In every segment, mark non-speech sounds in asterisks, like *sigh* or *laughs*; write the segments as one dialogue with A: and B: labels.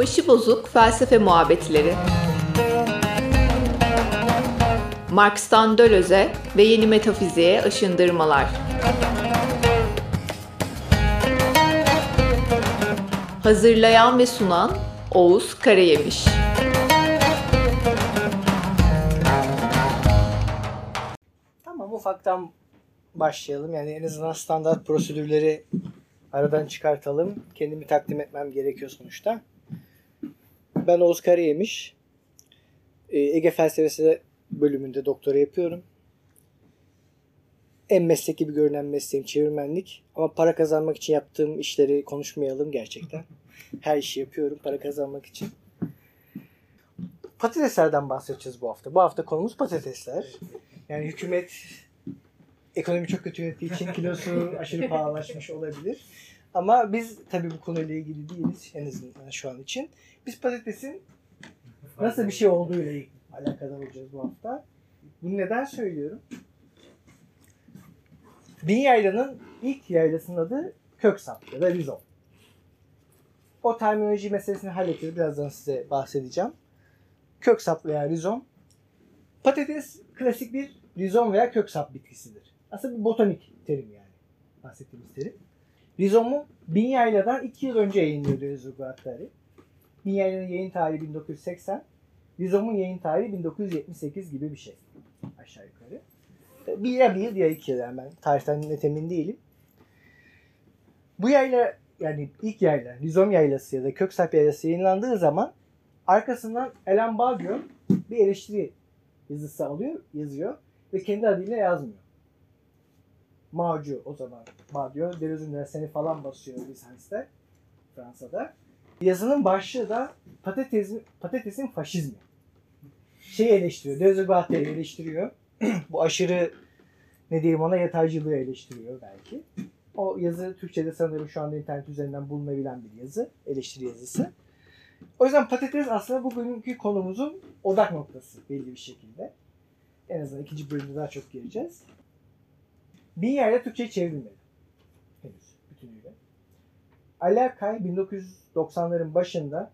A: Başı bozuk felsefe muhabbetleri. Marx'tan Döloz'e ve yeni metafiziğe aşındırmalar. Hazırlayan ve sunan Oğuz Karayemiş.
B: Tamam ufaktan başlayalım. Yani en azından standart prosedürleri aradan çıkartalım. Kendimi takdim etmem gerekiyor sonuçta. Ben Oğuz Karayemiş. Ee, Ege Felsefesi bölümünde doktora yapıyorum. En meslek gibi görünen mesleğim çevirmenlik. Ama para kazanmak için yaptığım işleri konuşmayalım gerçekten. *laughs* Her işi yapıyorum para kazanmak için. Patateslerden bahsedeceğiz bu hafta. Bu hafta konumuz patatesler. Yani hükümet ekonomi çok kötü yönettiği için kilosu *laughs* aşırı pahalılaşmış olabilir. Ama biz tabii bu konuyla ilgili değiliz en azından şu an için. Biz patatesin nasıl bir şey olduğuyla alakadar olacağız bu hafta. Bunu neden söylüyorum? Bin yaylanın ilk yaylasının adı Köksap ya da Rizom. O terminoloji meselesini halledeceğiz. Birazdan size bahsedeceğim. Köksap veya rizom. Patates klasik bir rizom veya köksap bitkisidir. Aslında bir botanik terim yani. Bahsettiğimiz terim. Rizomu bin yayladan 2 yıl önce yayınlıyor diyor Özgür Yaylanın yayın tarihi 1980. Rizomun yayın tarihi 1978 gibi bir şey. Aşağı yukarı. Bir ya bir ya iki yani ben tarihten net emin değilim. Bu yayla yani ilk yayla, rizom yaylası ya da köksap yaylası yayınlandığı zaman arkasından Ellen Bagio bir eleştiri yazısı alıyor, yazıyor ve kendi adıyla yazmıyor. Maucu o zaman Bagio, Deleuze'ün seni falan basıyor lisanste Fransa'da. Yazının başlığı da patatesin, patatesin faşizmi. Şey eleştiriyor, Guattari eleştiriyor. *clears throat* Bu aşırı ne diyeyim ona yataycılığı eleştiriyor belki. O yazı Türkçe'de sanırım şu anda internet üzerinden bulunabilen bir yazı, eleştiri yazısı. O yüzden patates aslında bugünkü konumuzun odak noktası belli bir şekilde. En azından ikinci bölümde daha çok gireceğiz. Bir yerde Türkçe'ye çevrilmedi. Henüz bütünüyle. Ali Akay 1990'ların başında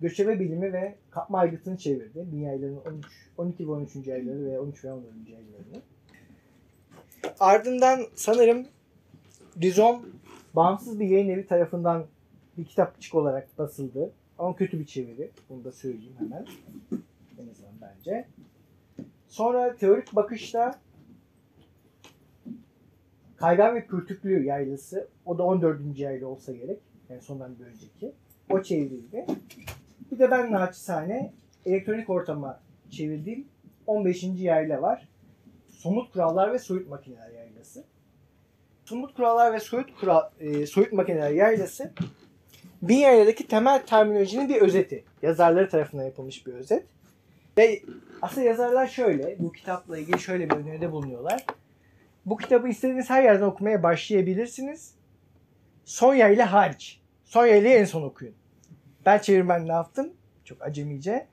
B: göçebe bilimi ve kapma aygıtını çevirdi. Yaylarının 13, 12 ve 13. yayları ve 13 ve 14. yaylarını. Ardından sanırım Rizom bağımsız bir yayın evi tarafından bir kitapçık olarak basıldı. Ama kötü bir çeviri. Bunu da söyleyeyim hemen. En azından bence. Sonra teorik bakışta Kaygan ve Pürtüklü yaylası. O da 14. yaylı olsa gerek. Yani sondan bir önceki. O çevrildi. Bir de ben naçizane elektronik ortama çevirdiğim 15. yayla var. Somut kurallar ve soyut makineler yaylası. Somut kurallar ve soyut kural, e, soyut makineler yaylası Bin yayladaki temel terminolojinin bir özeti. Yazarları tarafından yapılmış bir özet. Ve aslında yazarlar şöyle, bu kitapla ilgili şöyle bir öneride bulunuyorlar. Bu kitabı istediğiniz her yerden okumaya başlayabilirsiniz. Son yayla hariç. Son yaylayı en son okuyun. Ben çevirmen ne yaptım? Çok acemice.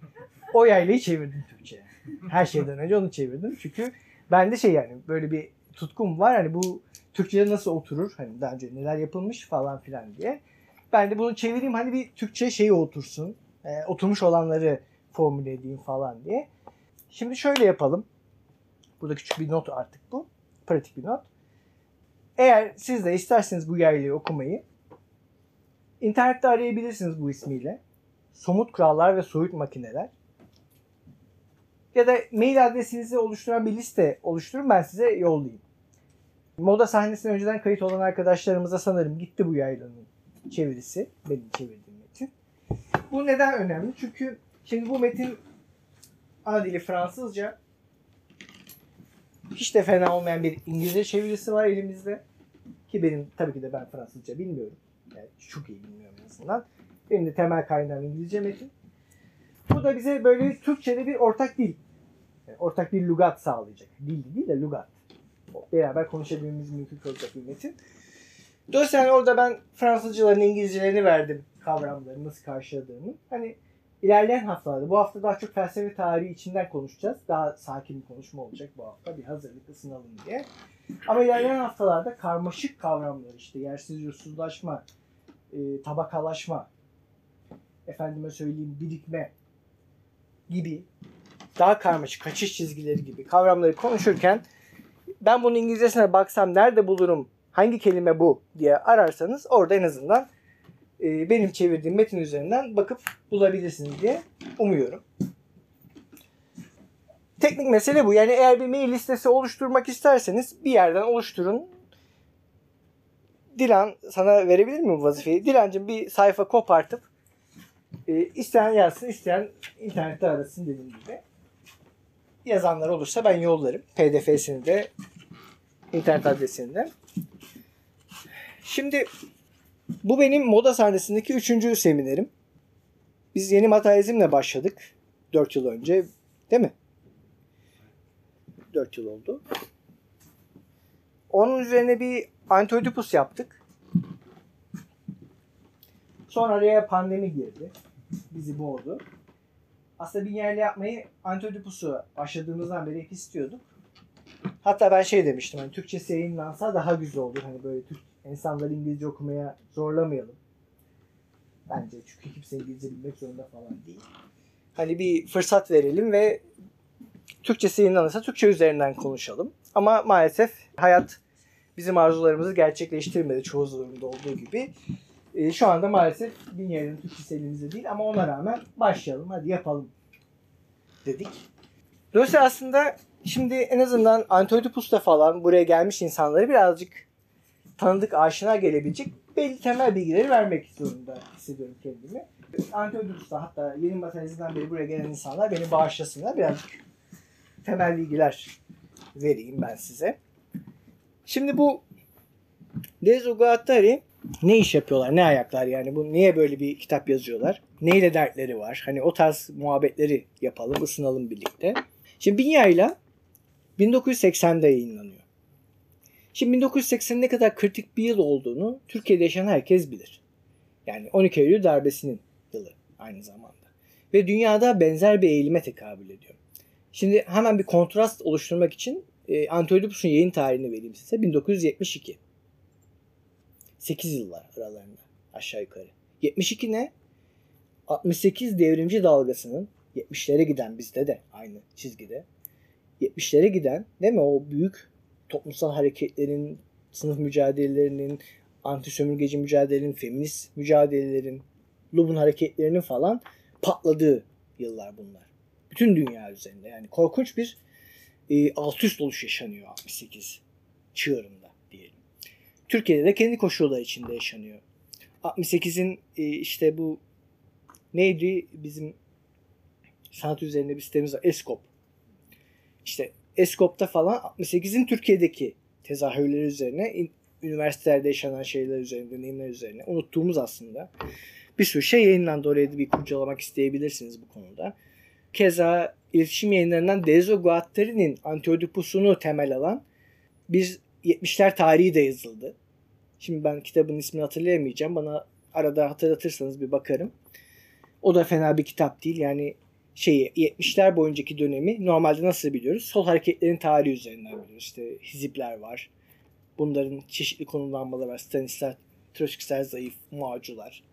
B: O yaylayı çevirdim Türkçe'ye. Her şeyden önce onu çevirdim. Çünkü bende şey yani böyle bir tutkum var. Hani bu Türkçe'de nasıl oturur? Hani daha önce neler yapılmış falan filan diye. Ben de bunu çevireyim hani bir Türkçe şeyi otursun. E, oturmuş olanları formüle edeyim falan diye. Şimdi şöyle yapalım. Burada küçük bir not artık bu. Pratik bir not. Eğer siz de isterseniz bu yaylayı okumayı internette arayabilirsiniz bu ismiyle. Somut kurallar ve soyut makineler. Ya da mail adresinizi oluşturan bir liste oluşturun ben size yollayayım. Moda sahnesine önceden kayıt olan arkadaşlarımıza sanırım gitti bu yaylanın çevirisi. Benim çevirdiğim metin. Bu neden önemli? Çünkü şimdi bu metin ana dili Fransızca. Hiç de fena olmayan bir İngilizce çevirisi var elimizde. Ki benim tabii ki de ben Fransızca bilmiyorum. Yani çok iyi bilmiyorum en azından. Benim de temel kaynağım İngilizce metin. Bu da bize böyle Türkçe'de bir ortak dil. Yani ortak bir lugat sağlayacak. Dil değil de lugat. Beraber konuşabilmemiz mümkün olacak bir metin. Dolayısıyla orada ben Fransızcaların İngilizcelerini verdim kavramları nasıl karşıladığımı. Hani ilerleyen haftalarda, bu hafta daha çok felsefe tarihi içinden konuşacağız. Daha sakin bir konuşma olacak bu hafta. Bir hazırlık ısınalım diye. Ama ilerleyen haftalarda karmaşık kavramlar işte yersiz yursuzlaşma, e, tabakalaşma, efendime söyleyeyim birikme gibi daha karmaşık kaçış çizgileri gibi kavramları konuşurken ben bunun İngilizcesine baksam nerede bulurum hangi kelime bu diye ararsanız orada en azından e, benim çevirdiğim metin üzerinden bakıp bulabilirsiniz diye umuyorum. Teknik mesele bu. Yani eğer bir mail listesi oluşturmak isterseniz bir yerden oluşturun. Dilan sana verebilir mi bu vazifeyi? Dilancığım bir sayfa kopartıp e, isteyen yazsın, isteyen internette arasın dediğim gibi. Yazanlar olursa ben yollarım. PDF'sini de internet adresini de. Şimdi bu benim moda sahnesindeki üçüncü seminerim. Biz yeni materyalizmle başladık. 4 yıl önce. Değil mi? 4 yıl oldu. Onun üzerine bir Antioidipus yaptık. Sonra araya pandemi girdi. Bizi boğdu. Aslında bir yerli yapmayı Antioidipus'u başladığımızdan beri hep istiyorduk. Hatta ben şey demiştim hani Türkçesi yayınlansa daha güzel olur. Hani böyle Türk insanları İngilizce okumaya zorlamayalım. Bence çünkü kimse İngilizce bilmek zorunda falan değil. Hani bir fırsat verelim ve Türkçesi yayınlanırsa Türkçe üzerinden konuşalım. Ama maalesef hayat bizim arzularımızı gerçekleştirmedi çoğu durumda olduğu gibi. Ee, şu anda maalesef Dünya'nın Türkçesi elimizde değil ama ona rağmen başlayalım hadi yapalım dedik. Dolayısıyla aslında şimdi en azından Antioidipus'ta falan buraya gelmiş insanları birazcık tanıdık, aşina gelebilecek belli temel bilgileri vermek zorunda hissediyorum kendimi. Antioidipus'ta hatta yeni materyalizmden beri buraya gelen insanlar beni bağışlasınlar. Birazcık temel bilgiler vereyim ben size. Şimdi bu Dezogatari ne iş yapıyorlar? Ne ayaklar yani? Bu niye böyle bir kitap yazıyorlar? Neyle dertleri var? Hani o tarz muhabbetleri yapalım, ısınalım birlikte. Şimdi Binya ile 1980'de yayınlanıyor. Şimdi 1980 ne kadar kritik bir yıl olduğunu Türkiye'de yaşayan herkes bilir. Yani 12 Eylül darbesinin yılı aynı zamanda. Ve dünyada benzer bir eğilime tekabül ediyor. Şimdi hemen bir kontrast oluşturmak için e, Antioidipus'un yayın tarihini vereyim size. 1972. 8 yıllar aralarında aşağı yukarı. 72 ne? 68 devrimci dalgasının 70'lere giden bizde de aynı çizgide. 70'lere giden değil mi o büyük toplumsal hareketlerin, sınıf mücadelelerinin, anti sömürgeci mücadelenin, feminist mücadelelerin, Lubun hareketlerinin falan patladığı yıllar bunlar. Bütün dünya üzerinde yani korkunç bir e, alt üst oluş yaşanıyor 68 çığırında diyelim. Türkiye'de de kendi koşulları içinde yaşanıyor. 68'in e, işte bu neydi bizim sanat üzerinde bir sitemiz var. Eskop. İşte Eskop'ta falan 68'in Türkiye'deki tezahürleri üzerine üniversitelerde yaşanan şeyler üzerine, deneyimler üzerine unuttuğumuz aslında bir sürü şey yayınlandı. Oraya da bir kurcalamak isteyebilirsiniz bu konuda. Keza iletişim yayınlarından Dezo Guattari'nin Antioidipus'unu temel alan bir 70'ler tarihi de yazıldı. Şimdi ben kitabın ismini hatırlayamayacağım. Bana arada hatırlatırsanız bir bakarım. O da fena bir kitap değil. Yani şeyi 70'ler boyuncaki dönemi normalde nasıl biliyoruz? Sol hareketlerin tarihi üzerinden biliyoruz. İşte hizipler var. Bunların çeşitli konumlanmaları var. Stanisław Troçkiler zayıf, muacular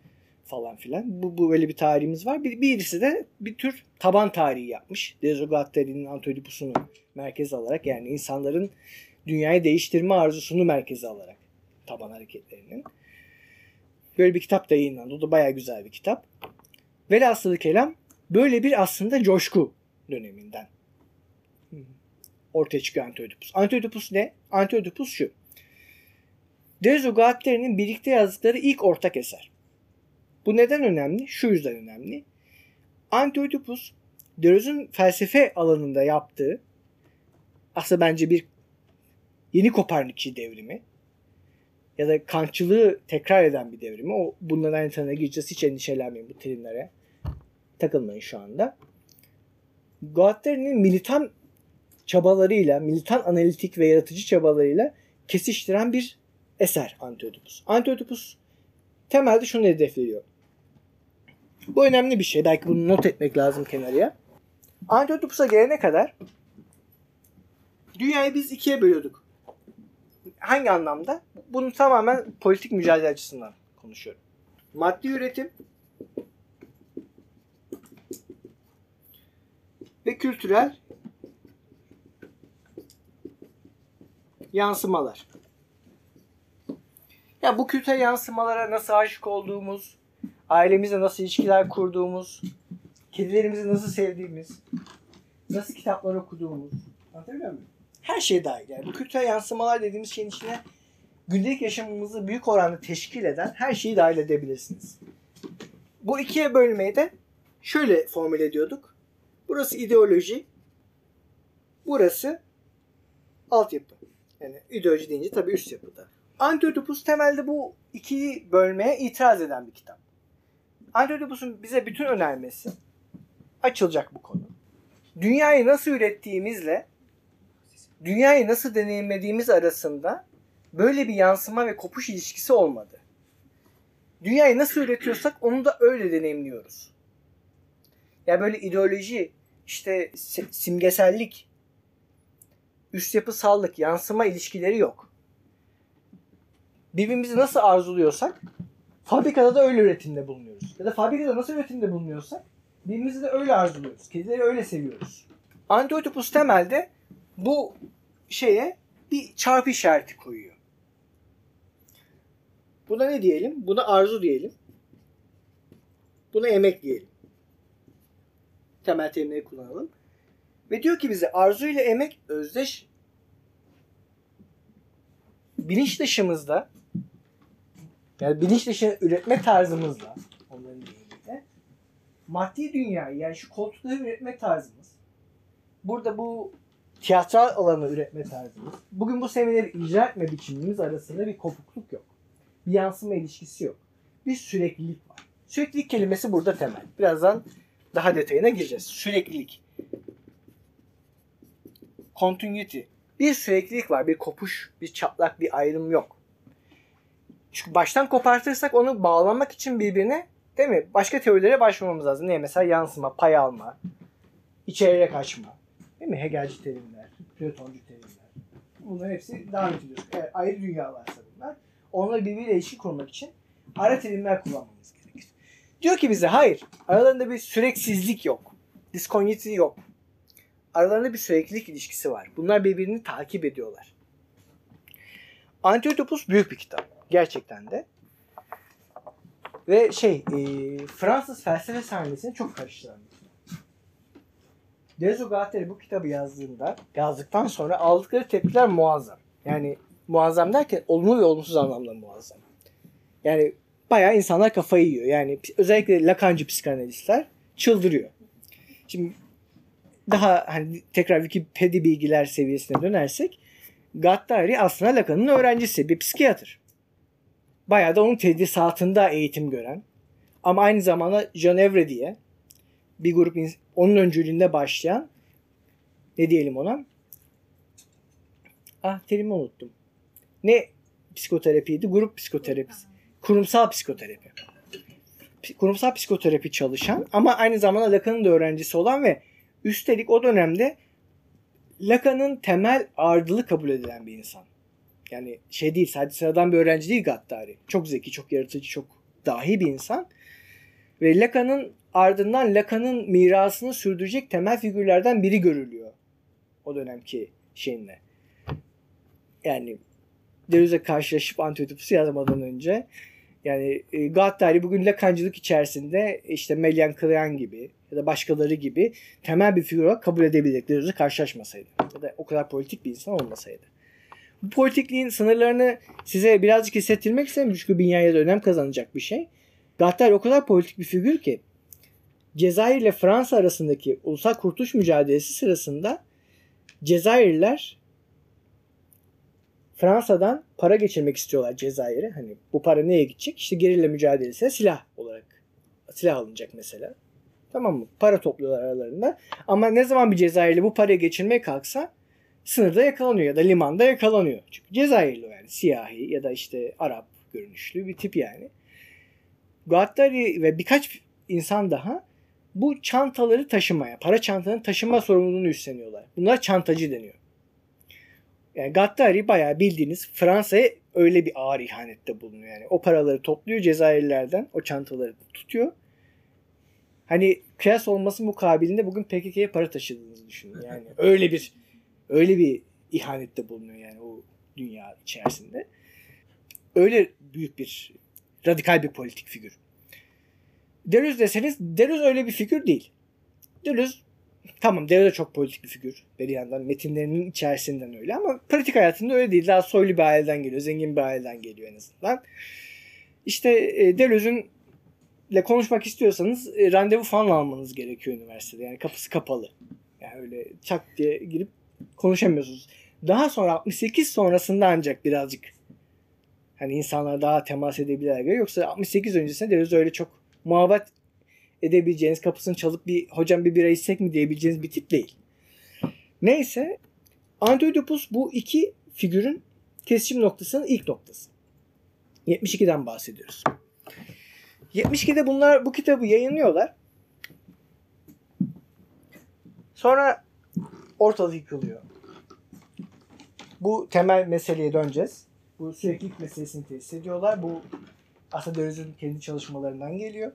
B: falan filan. Bu, bu böyle bir tarihimiz var. Bir, birisi de bir tür taban tarihi yapmış. Dezogatteri'nin Antioidipus'unu merkeze alarak yani insanların dünyayı değiştirme arzusunu merkeze alarak taban hareketlerinin. Böyle bir kitap da yayınlandı. O da bayağı güzel bir kitap. Velhasılı kelam böyle bir aslında coşku döneminden ortaya çıkıyor Antioidipus. Antioidipus ne? Antioidipus şu. Dezogatteri'nin birlikte yazdıkları ilk ortak eser. Bu neden önemli? Şu yüzden önemli. Antioidipus Deleuze'ün felsefe alanında yaptığı aslında bence bir yeni Kopernikçi devrimi ya da kantçılığı tekrar eden bir devrimi. O bunların ayrıntılarına gireceğiz. Hiç endişelenmeyin bu terimlere. Takılmayın şu anda. Guattari'nin militan çabalarıyla, militan analitik ve yaratıcı çabalarıyla kesiştiren bir eser Antioidipus. Antioidipus temelde şunu hedefliyor. Bu önemli bir şey. Belki bunu not etmek lazım kenarıya. Antioidipus'a gelene kadar dünyayı biz ikiye bölüyorduk. Hangi anlamda? Bunu tamamen politik mücadele açısından konuşuyorum. Maddi üretim ve kültürel yansımalar. Ya bu kültürel yansımalara nasıl aşık olduğumuz, ailemizle nasıl ilişkiler kurduğumuz, kedilerimizi nasıl sevdiğimiz, nasıl kitaplar okuduğumuz. Anlatabiliyor muyum? Her şey dahil. Yani bu kültürel yansımalar dediğimiz şeyin içine gündelik yaşamımızı büyük oranda teşkil eden her şeyi dahil edebilirsiniz. Bu ikiye bölmeyi de şöyle formüle ediyorduk. Burası ideoloji, burası altyapı. Yani ideoloji deyince tabii üst yapıda. Antiotopus temelde bu ikiyi bölmeye itiraz eden bir kitap. Antiotopus'un bize bütün önermesi açılacak bu konu. Dünyayı nasıl ürettiğimizle dünyayı nasıl deneyimlediğimiz arasında böyle bir yansıma ve kopuş ilişkisi olmadı. Dünyayı nasıl üretiyorsak onu da öyle deneyimliyoruz. Ya yani böyle ideoloji, işte simgesellik, üst yapısallık, yansıma ilişkileri yok. Birbirimizi nasıl arzuluyorsak fabrikada da öyle üretimde bulunuyoruz. Ya da fabrikada nasıl üretimde bulunuyorsak birbirimizi de öyle arzuluyoruz. Kedileri öyle seviyoruz. Antiotopus temelde bu şeye bir çarpı işareti koyuyor. Buna ne diyelim? Buna arzu diyelim. Buna emek diyelim. Temel terimleri kullanalım. Ve diyor ki bize arzu ile emek özdeş bilinç dışımızda yani bilinç dışı üretme tarzımızla onların deyimiyle maddi dünyayı yani şu koltukları üretme tarzımız burada bu tiyatral alanı üretme tarzımız bugün bu semineri icra etme biçimimiz arasında bir kopukluk yok. Bir yansıma ilişkisi yok. Bir süreklilik var. Süreklilik kelimesi burada temel. Birazdan daha detayına gireceğiz. Süreklilik. Continuity. Bir süreklilik var. Bir kopuş, bir çatlak, bir ayrım yok. Çünkü baştan kopartırsak onu bağlamak için birbirine değil mi? Başka teorilere başvurmamız lazım. Ne? Mesela yansıma, pay alma, içeriye kaçma. Değil mi? Hegelci terimler, Platoncu terimler. Bunların hepsi devam ediyor. Evet, ayrı dünyalarsa bunlar. Onları birbiriyle ilişki kurmak için ara terimler kullanmamız gerekir. Diyor ki bize hayır. Aralarında bir süreksizlik yok. Discontinuity yok. Aralarında bir süreklilik ilişkisi var. Bunlar birbirini takip ediyorlar. Antiotopus büyük bir kitap. Gerçekten de. Ve şey e, Fransız felsefe sahnesini çok karıştıran bir Guattari bu kitabı yazdığında yazdıktan sonra aldıkları tepkiler muazzam. Yani muazzam derken olumlu ve olumsuz anlamda muazzam. Yani bayağı insanlar kafayı yiyor. Yani özellikle Lacancı psikanalistler çıldırıyor. Şimdi daha hani tekrar Wikipedia bilgiler seviyesine dönersek Gattari aslında Lacan'ın öğrencisi, bir psikiyatr. Bayağı da onun tedrisatında eğitim gören ama aynı zamanda Genevre diye bir grup onun öncülüğünde başlayan ne diyelim ona? Ah terimi unuttum. Ne psikoterapiydi? Grup psikoterapisi. Kurumsal psikoterapi. Kurumsal psikoterapi çalışan ama aynı zamanda Lacan'ın da öğrencisi olan ve üstelik o dönemde Lacan'ın temel ardılığı kabul edilen bir insan. Yani şey değil sadece sıradan bir öğrenci değil Gattari. Çok zeki, çok yaratıcı, çok dahi bir insan. Ve Lacan'ın ardından Lacan'ın mirasını sürdürecek temel figürlerden biri görülüyor. O dönemki şeyinle. Yani Deleuze'le karşılaşıp Antiotopus'u yazmadan önce yani e, Gattari bugün Lacancılık içerisinde işte Melian Klein gibi ya da başkaları gibi temel bir figür olarak kabul edebilirdik Deleuze karşılaşmasaydı. Ya da o kadar politik bir insan olmasaydı. Bu politikliğin sınırlarını size birazcık hissettirmek istedim çünkü dünyaya da önem kazanacak bir şey. Gattari o kadar politik bir figür ki Cezayir ile Fransa arasındaki ulusal kurtuluş mücadelesi sırasında Cezayirliler Fransa'dan para geçirmek istiyorlar Cezayir'e. Hani bu para neye gidecek? İşte gerilla mücadelesine silah olarak. Silah alınacak mesela. Tamam mı? Para topluyorlar aralarında. Ama ne zaman bir Cezayirli bu parayı geçirmeye kalksa sınırda yakalanıyor ya da limanda yakalanıyor. Çünkü Cezayirli yani siyahi ya da işte Arap görünüşlü bir tip yani. Guattari ve birkaç insan daha bu çantaları taşımaya, para çantalarını taşıma sorumluluğunu üstleniyorlar. Bunlar çantacı deniyor. Yani Gattari bayağı bildiğiniz Fransa'ya öyle bir ağır ihanette bulunuyor. Yani o paraları topluyor Cezayirlilerden, o çantaları tutuyor. Hani kıyas olması mukabilinde bugün PKK'ye para taşıdığınızı düşünün. Yani *laughs* öyle bir öyle bir ihanette bulunuyor yani o dünya içerisinde. Öyle büyük bir radikal bir politik figür. Deleuze deseniz Deleuze öyle bir figür değil. Deleuze tamam Deleuze çok politik bir figür. Bir yandan metinlerinin içerisinden öyle ama pratik hayatında öyle değil. Daha soylu bir aileden geliyor. Zengin bir aileden geliyor en azından. İşte e, Deleuze'ün ile konuşmak istiyorsanız e, randevu falan almanız gerekiyor üniversitede. Yani kapısı kapalı. Yani öyle çak diye girip konuşamıyorsunuz. Daha sonra 68 sonrasında ancak birazcık hani insanlar daha temas edebilirler. Yoksa 68 öncesinde Deleuze öyle çok muhabbet edebileceğiniz kapısını çalıp bir hocam bir bira içsek mi diyebileceğiniz bir tip değil. Neyse Antioidipus bu iki figürün kesişim noktasının ilk noktası. 72'den bahsediyoruz. 72'de bunlar bu kitabı yayınlıyorlar. Sonra ortalık yıkılıyor. Bu temel meseleye döneceğiz. Bu süreklilik meselesini tesis ediyorlar. Bu aslında kendi çalışmalarından geliyor.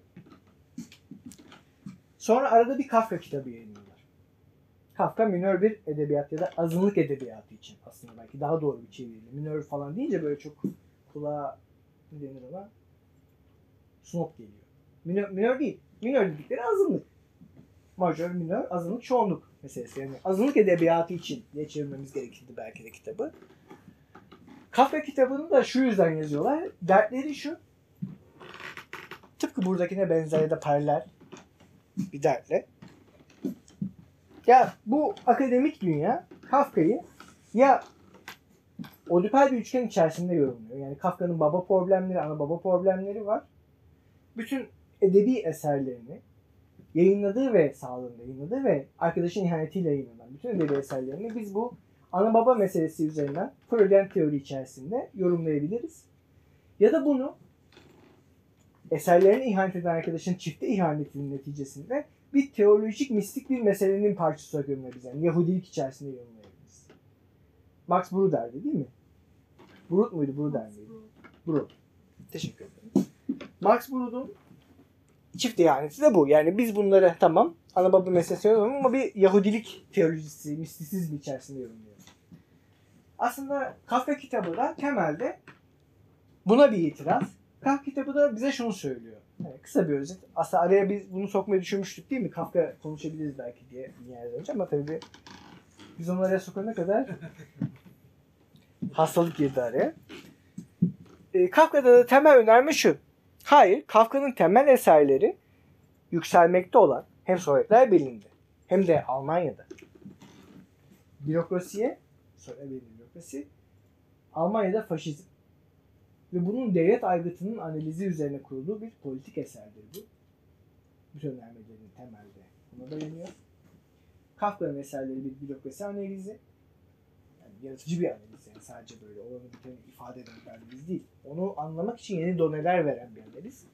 B: Sonra arada bir Kafka kitabı yayınlıyorlar. Kafka minör bir edebiyat ya da azınlık edebiyatı için aslında belki daha doğru bir çeviri. Minör falan deyince böyle çok kulağa ne denir ona? Snob geliyor. Minör, minör değil. Minör dedikleri azınlık. Majör, minör, azınlık, çoğunluk meselesi. Yani azınlık edebiyatı için diye çevirmemiz gerekirdi belki de kitabı. Kafka kitabını da şu yüzden yazıyorlar. Dertleri şu. Tıpkı buradakine benzer ya da paralel bir dertle. Ya bu akademik dünya Kafka'yı ya Oedipal bir üçgen içerisinde yorumluyor. Yani Kafka'nın baba problemleri, ana baba problemleri var. Bütün edebi eserlerini yayınladığı ve sağlığında yayınladığı ve arkadaşın ihanetiyle yayınlanan bütün edebi eserlerini biz bu ana baba meselesi üzerinden Freudian teori içerisinde yorumlayabiliriz. Ya da bunu eserlerine ihanet eden arkadaşın çifte ihanetinin neticesinde bir teolojik mistik bir meselenin parçası yorumlayabiliriz. Yani Yahudilik içerisinde yorumlayabiliriz. Max Brod derdi değil mi? Brod muydu? Brod miydi? Brod. Teşekkür ederim. Max Brod'un çift ihaneti de bu. Yani biz bunları tamam ana baba meselesi yorumluyoruz ama bir Yahudilik teolojisi, mistisizm içerisinde yorumluyoruz. Aslında Kafka kitabı da temelde buna bir itiraz. Kafka kitabı da bize şunu söylüyor. Yani kısa bir özet. Aslında araya biz bunu sokmayı düşünmüştük değil mi? Kafka konuşabiliriz belki diye bir yerden önce ama tabii biz onu araya sokana kadar hastalık girdi araya. E, Kafka'da da temel önerme şu. Hayır, Kafka'nın temel eserleri yükselmekte olan hem Sovyetler Birliği'nde hem de Almanya'da bürokrasiye, Sovyetler Birliği bürokrasi, Almanya'da faşizm ve bunun devlet aygıtının analizi üzerine kurulduğu bir politik eserdir bu. Bütün önermelerin temelde buna dayanıyor. Kafka'nın eserleri bir bürokrasi analizi, yani yaratıcı bir analiz yani sadece böyle olanı biteni ifade eden bir analiz değil. Onu anlamak için yeni doneler veren bir analiz.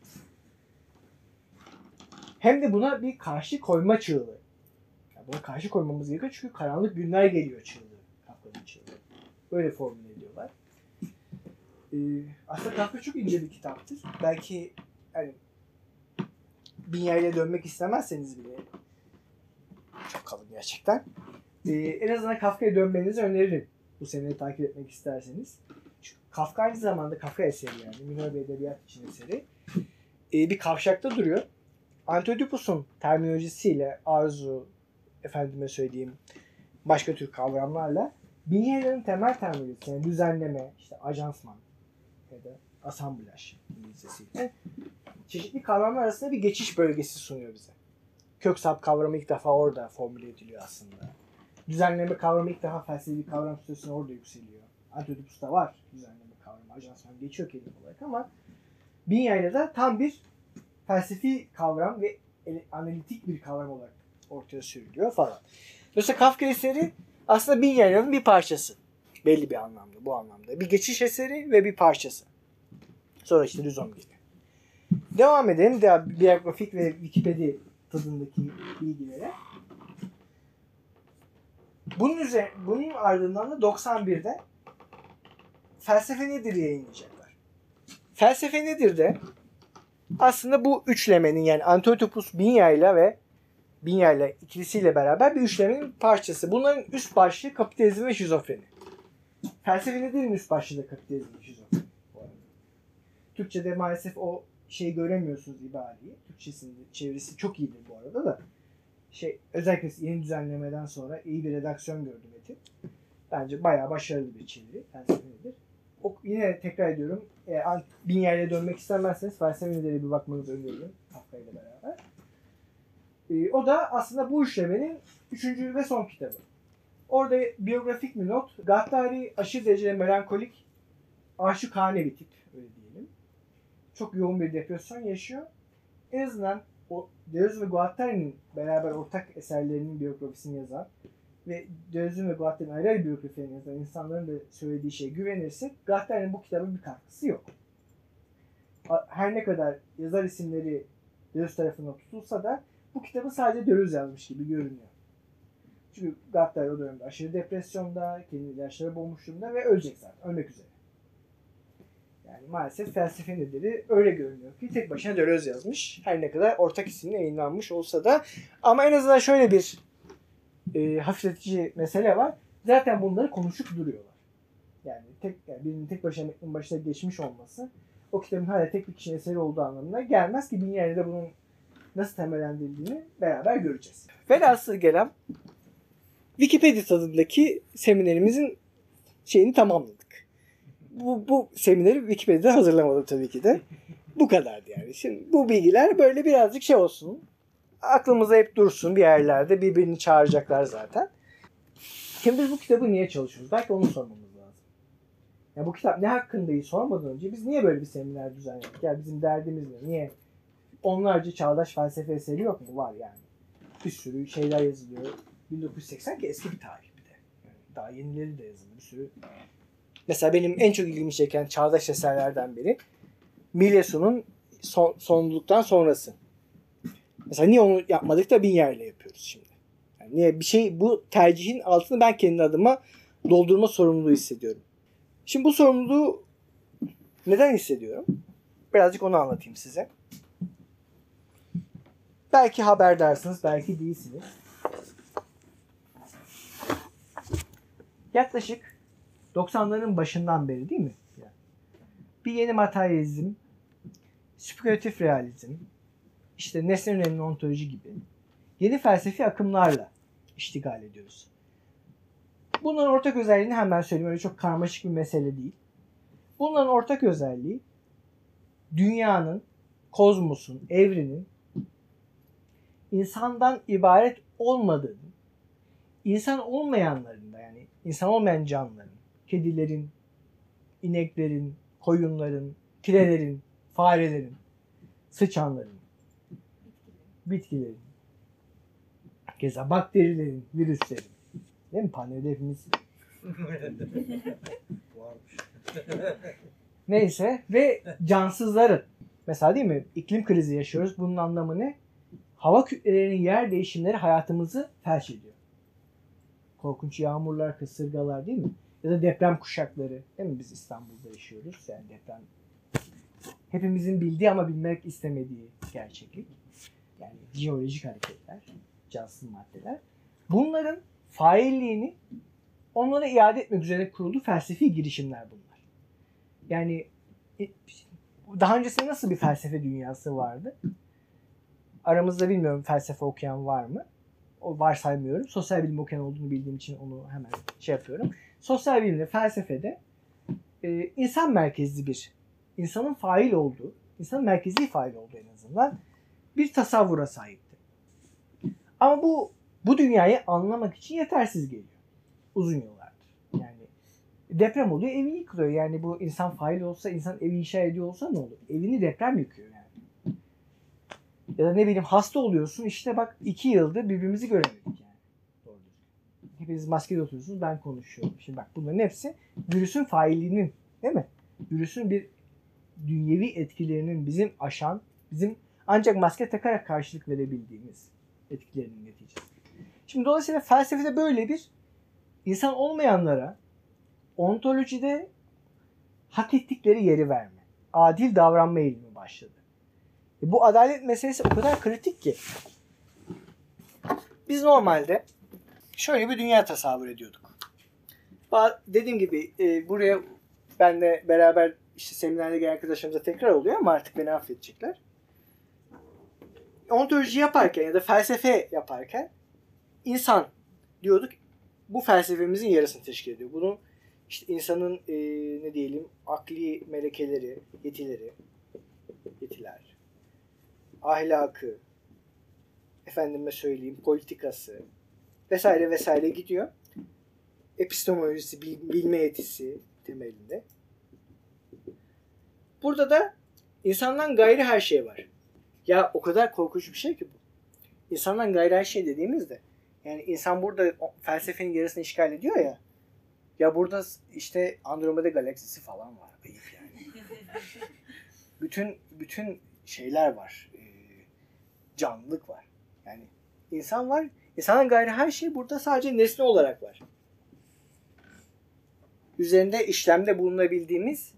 B: Hem de buna bir karşı koyma çığlığı. Yani buna karşı koymamız gerekiyor çünkü karanlık günler geliyor çığlığı. Kafka'nın çığlığı. Böyle formüle Ee, aslında Kafka çok ince bir kitaptır. Belki hani bin yerle dönmek istemezseniz bile çok kalın gerçekten. Ee, en azından Kafka'ya dönmenizi öneririm. Bu seneyi takip etmek isterseniz. Çünkü Kafka aynı zamanda Kafka eseri yani. Minör bir edebiyat için eseri. Ee, bir kavşakta duruyor. Antioidipus'un terminolojisiyle arzu, efendime söyleyeyim, başka tür kavramlarla Binyeler'in temel terminolojisi yani düzenleme, işte ajansman ya da asamblaj İngilizcesiyle çeşitli kavramlar arasında bir geçiş bölgesi sunuyor bize. Köksap kavramı ilk defa orada formüle ediliyor aslında. Düzenleme kavramı ilk defa felsefi kavram statüsüne orada yükseliyor. Antioidipus'ta var düzenleme kavramı, ajansman geçiyor kelime olarak ama Binyayla da tam bir felsefi kavram ve analitik bir kavram olarak ortaya sürülüyor falan. Dolayısıyla Kafka eseri aslında Binyayla'nın bir parçası. Belli bir anlamda, bu anlamda. Bir geçiş eseri ve bir parçası. Sonra işte Rüzom gibi. Devam edelim. Biyografik ve Wikipedia tadındaki bilgilere. Bunun üzerine, bunun ardından da 91'de Felsefe Nedir yayınlayacaklar. Felsefe Nedir de aslında bu üçlemenin yani Antiochus Binya'yla ve Binya'yla ikilisiyle beraber bir üçlemenin parçası. Bunların üst başlığı kapitalizm ve şizofreni. Felsefe nedir üst başlığı kapitalizm arada. Türkçe'de maalesef o şeyi göremiyorsunuz ibareyi. Türkçesinde çevirisi çok iyidir bu arada da. Şey özellikle yeni düzenlemeden sonra iyi bir redaksiyon gördüm Metin. Bence bayağı başarılı bir çeviri. Felsefe nedir? O, yine tekrar ediyorum. E, bin yerle dönmek istemezseniz felsefe bir bakmanızı öneririm. Kafka beraber. E, o da aslında bu işlemenin üçüncü ve son kitabı. Orada biyografik bir not. Gattari aşırı derecede melankolik, aşıkane bir tip. Öyle diyelim. Çok yoğun bir depresyon yaşıyor. En azından o Deleuze ve Guattari'nin beraber ortak eserlerinin biyografisini yazan ve Deleuze'ün ve Guattari'nin ayrı ayrı biyografilerini yazan insanların da söylediği şeye güvenirsek Guattari'nin bu kitabın bir katkısı yok. Her ne kadar yazar isimleri Deleuze tarafından tutulsa da bu kitabı sadece Deleuze yazmış gibi görünüyor. Çünkü Gattari o dönemde aşırı depresyonda, kendi ilaçlara boğmuş durumda ve ölecek zaten. Ölmek üzere. Yani maalesef felsefe nedeni öyle görünüyor ki tek başına Deleuze yazmış. Her ne kadar ortak isimle yayınlanmış olsa da. Ama en azından şöyle bir e, hafifletici mesele var. Zaten bunları konuşup duruyorlar. Yani tek yani birinin tek başına metnin başına geçmiş olması o kitabın hala tek bir kişinin eseri olduğu anlamına gelmez ki bin yerde bunun nasıl temellendirildiğini beraber göreceğiz. Velhasıl gelen Wikipedia tadındaki seminerimizin şeyini tamamladık. Bu, bu semineri Wikipedia'da hazırlamadım tabii ki de. Bu kadardı yani. Şimdi bu bilgiler böyle birazcık şey olsun. Aklımıza hep dursun bir yerlerde. Birbirini çağıracaklar zaten. Şimdi biz bu kitabı niye çalışıyoruz? Belki onu sormamız lazım. Ya bu kitap ne hakkındayı sormadan önce biz niye böyle bir seminer düzenledik? Ya bizim derdimiz ne? Niye? Onlarca çağdaş felsefe eseri yok mu? Var yani. Bir sürü şeyler yazılıyor. 1980 ki eski bir tarih bir de. Daha yenileri de yazıldı. Bir sürü. Mesela benim en çok ilgimi çeken çağdaş eserlerden biri Milesu'nun son, sonluluktan sonrası. Mesela niye onu yapmadık da bin yerle yapıyoruz şimdi. Yani niye bir şey bu tercihin altını ben kendi adıma doldurma sorumluluğu hissediyorum. Şimdi bu sorumluluğu neden hissediyorum? Birazcık onu anlatayım size. Belki haberdarsınız, belki değilsiniz. Yaklaşık 90'ların başından beri değil mi? Bir yeni materyalizm, spekülatif realizm, işte nesne önemli ontoloji gibi yeni felsefi akımlarla iştigal ediyoruz. Bunların ortak özelliğini hemen söyleyeyim. Öyle çok karmaşık bir mesele değil. Bunların ortak özelliği dünyanın, kozmosun, evrenin insandan ibaret olmadığını, insan olmayanların da yani insan olmayan canlıların, kedilerin, ineklerin, koyunların, kirelerin, farelerin, sıçanların, bitkilerin, keza bakterilerin, virüslerin. Değil mi? Panelde hepimiz *laughs* Neyse ve cansızların. Mesela değil mi? İklim krizi yaşıyoruz. Bunun anlamı ne? Hava kütlelerinin yer değişimleri hayatımızı felç ediyor. Korkunç yağmurlar, kasırgalar değil mi? Ya da deprem kuşakları. Değil mi? Biz İstanbul'da yaşıyoruz. Yani deprem hepimizin bildiği ama bilmek istemediği gerçeklik. Yani jeolojik hareketler, cansız maddeler. Bunların failliğini onlara iade etmek üzere kuruldu felsefi girişimler bunlar. Yani e, daha öncesinde nasıl bir felsefe dünyası vardı? Aramızda bilmiyorum felsefe okuyan var mı? O varsaymıyorum. Sosyal bilim okuyan olduğunu bildiğim için onu hemen şey yapıyorum. Sosyal bilimde, felsefede e, insan merkezli bir, insanın fail olduğu, insanın merkezi fail olduğu en azından bir tasavvura sahipti. Ama bu bu dünyayı anlamak için yetersiz geliyor. Uzun yıllardır. Yani deprem oluyor, evi yıkılıyor. Yani bu insan fail olsa, insan evi inşa ediyor olsa ne olur? Evini deprem yıkıyor. Ya da ne bileyim hasta oluyorsun işte bak iki yıldır birbirimizi göremedik yani. Hepiniz maskede oturuyorsunuz ben konuşuyorum. Şimdi bak bunların hepsi virüsün failliğinin değil mi? Virüsün bir dünyevi etkilerinin bizim aşan, bizim ancak maske takarak karşılık verebildiğimiz etkilerinin neticesi. Şimdi dolayısıyla felsefede böyle bir insan olmayanlara ontolojide hak ettikleri yeri verme, adil davranma eğilimi başladı. E bu adalet meselesi o kadar kritik ki. Biz normalde şöyle bir dünya tasavvur ediyorduk. Dediğim gibi e, buraya benle beraber işte seminerde gelen arkadaşlarımıza tekrar oluyor ama artık beni affedecekler. Ontoloji yaparken ya da felsefe yaparken insan diyorduk. Bu felsefemizin yarısını teşkil ediyor. Bunun işte insanın e, ne diyelim akli melekeleri, yetileri, yetiler, ahlakı, efendime söyleyeyim politikası vesaire vesaire gidiyor. Epistemolojisi, bil- bilme yetisi temelinde. Burada da insandan gayrı her şey var. Ya o kadar korkunç bir şey ki bu. İnsandan gayrı her şey dediğimizde yani insan burada felsefenin yarısını işgal ediyor ya. Ya burada işte Andromeda galaksisi falan var. Ayıp yani. *laughs* bütün bütün şeyler var. Canlılık var. Yani insan var. İnsandan gayrı her şey burada sadece nesne olarak var. Üzerinde işlemde bulunabildiğimiz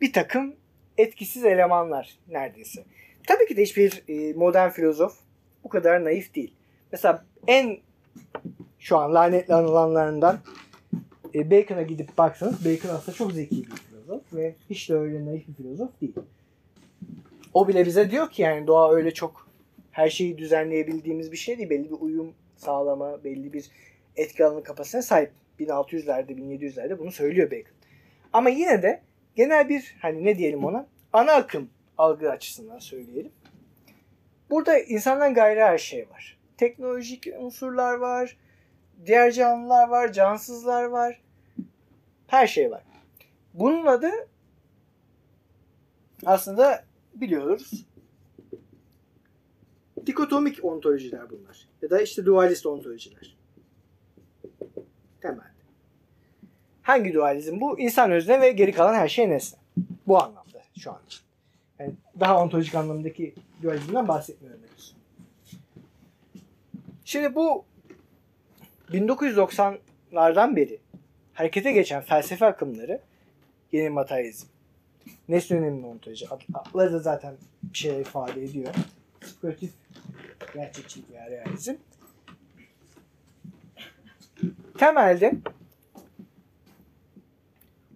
B: bir takım etkisiz elemanlar neredeyse. Tabii ki de hiçbir e, modern filozof bu kadar naif değil. Mesela en şu an lanetli anılanlarından e, Bacon'a gidip baksanız Bacon aslında çok zeki bir filozof ve hiç de öyle naif bir filozof değil. O bile bize diyor ki yani doğa öyle çok her şeyi düzenleyebildiğimiz bir şey değil. Belli bir uyum sağlama, belli bir etki alanı kapasitesine sahip. 1600'lerde, 1700'lerde bunu söylüyor Bacon. Ama yine de genel bir hani ne diyelim ona ana akım algı açısından söyleyelim. Burada insandan gayrı her şey var. Teknolojik unsurlar var, diğer canlılar var, cansızlar var. Her şey var. Bunun adı aslında biliyoruz. Dikotomik ontolojiler bunlar. Ya da işte dualist ontolojiler. Temelde. Hangi dualizm bu? İnsan özne ve geri kalan her şey nesne. Bu anlamda şu an. Yani daha ontolojik anlamdaki dualizmden bahsetmiyorum henüz. Şimdi bu 1990'lardan beri harekete geçen felsefe akımları yeni materyalizm, nesne önemli ontoloji adları da zaten bir şeyler ifade ediyor. Spekülatif gerçekçilik veya realizm. Temelde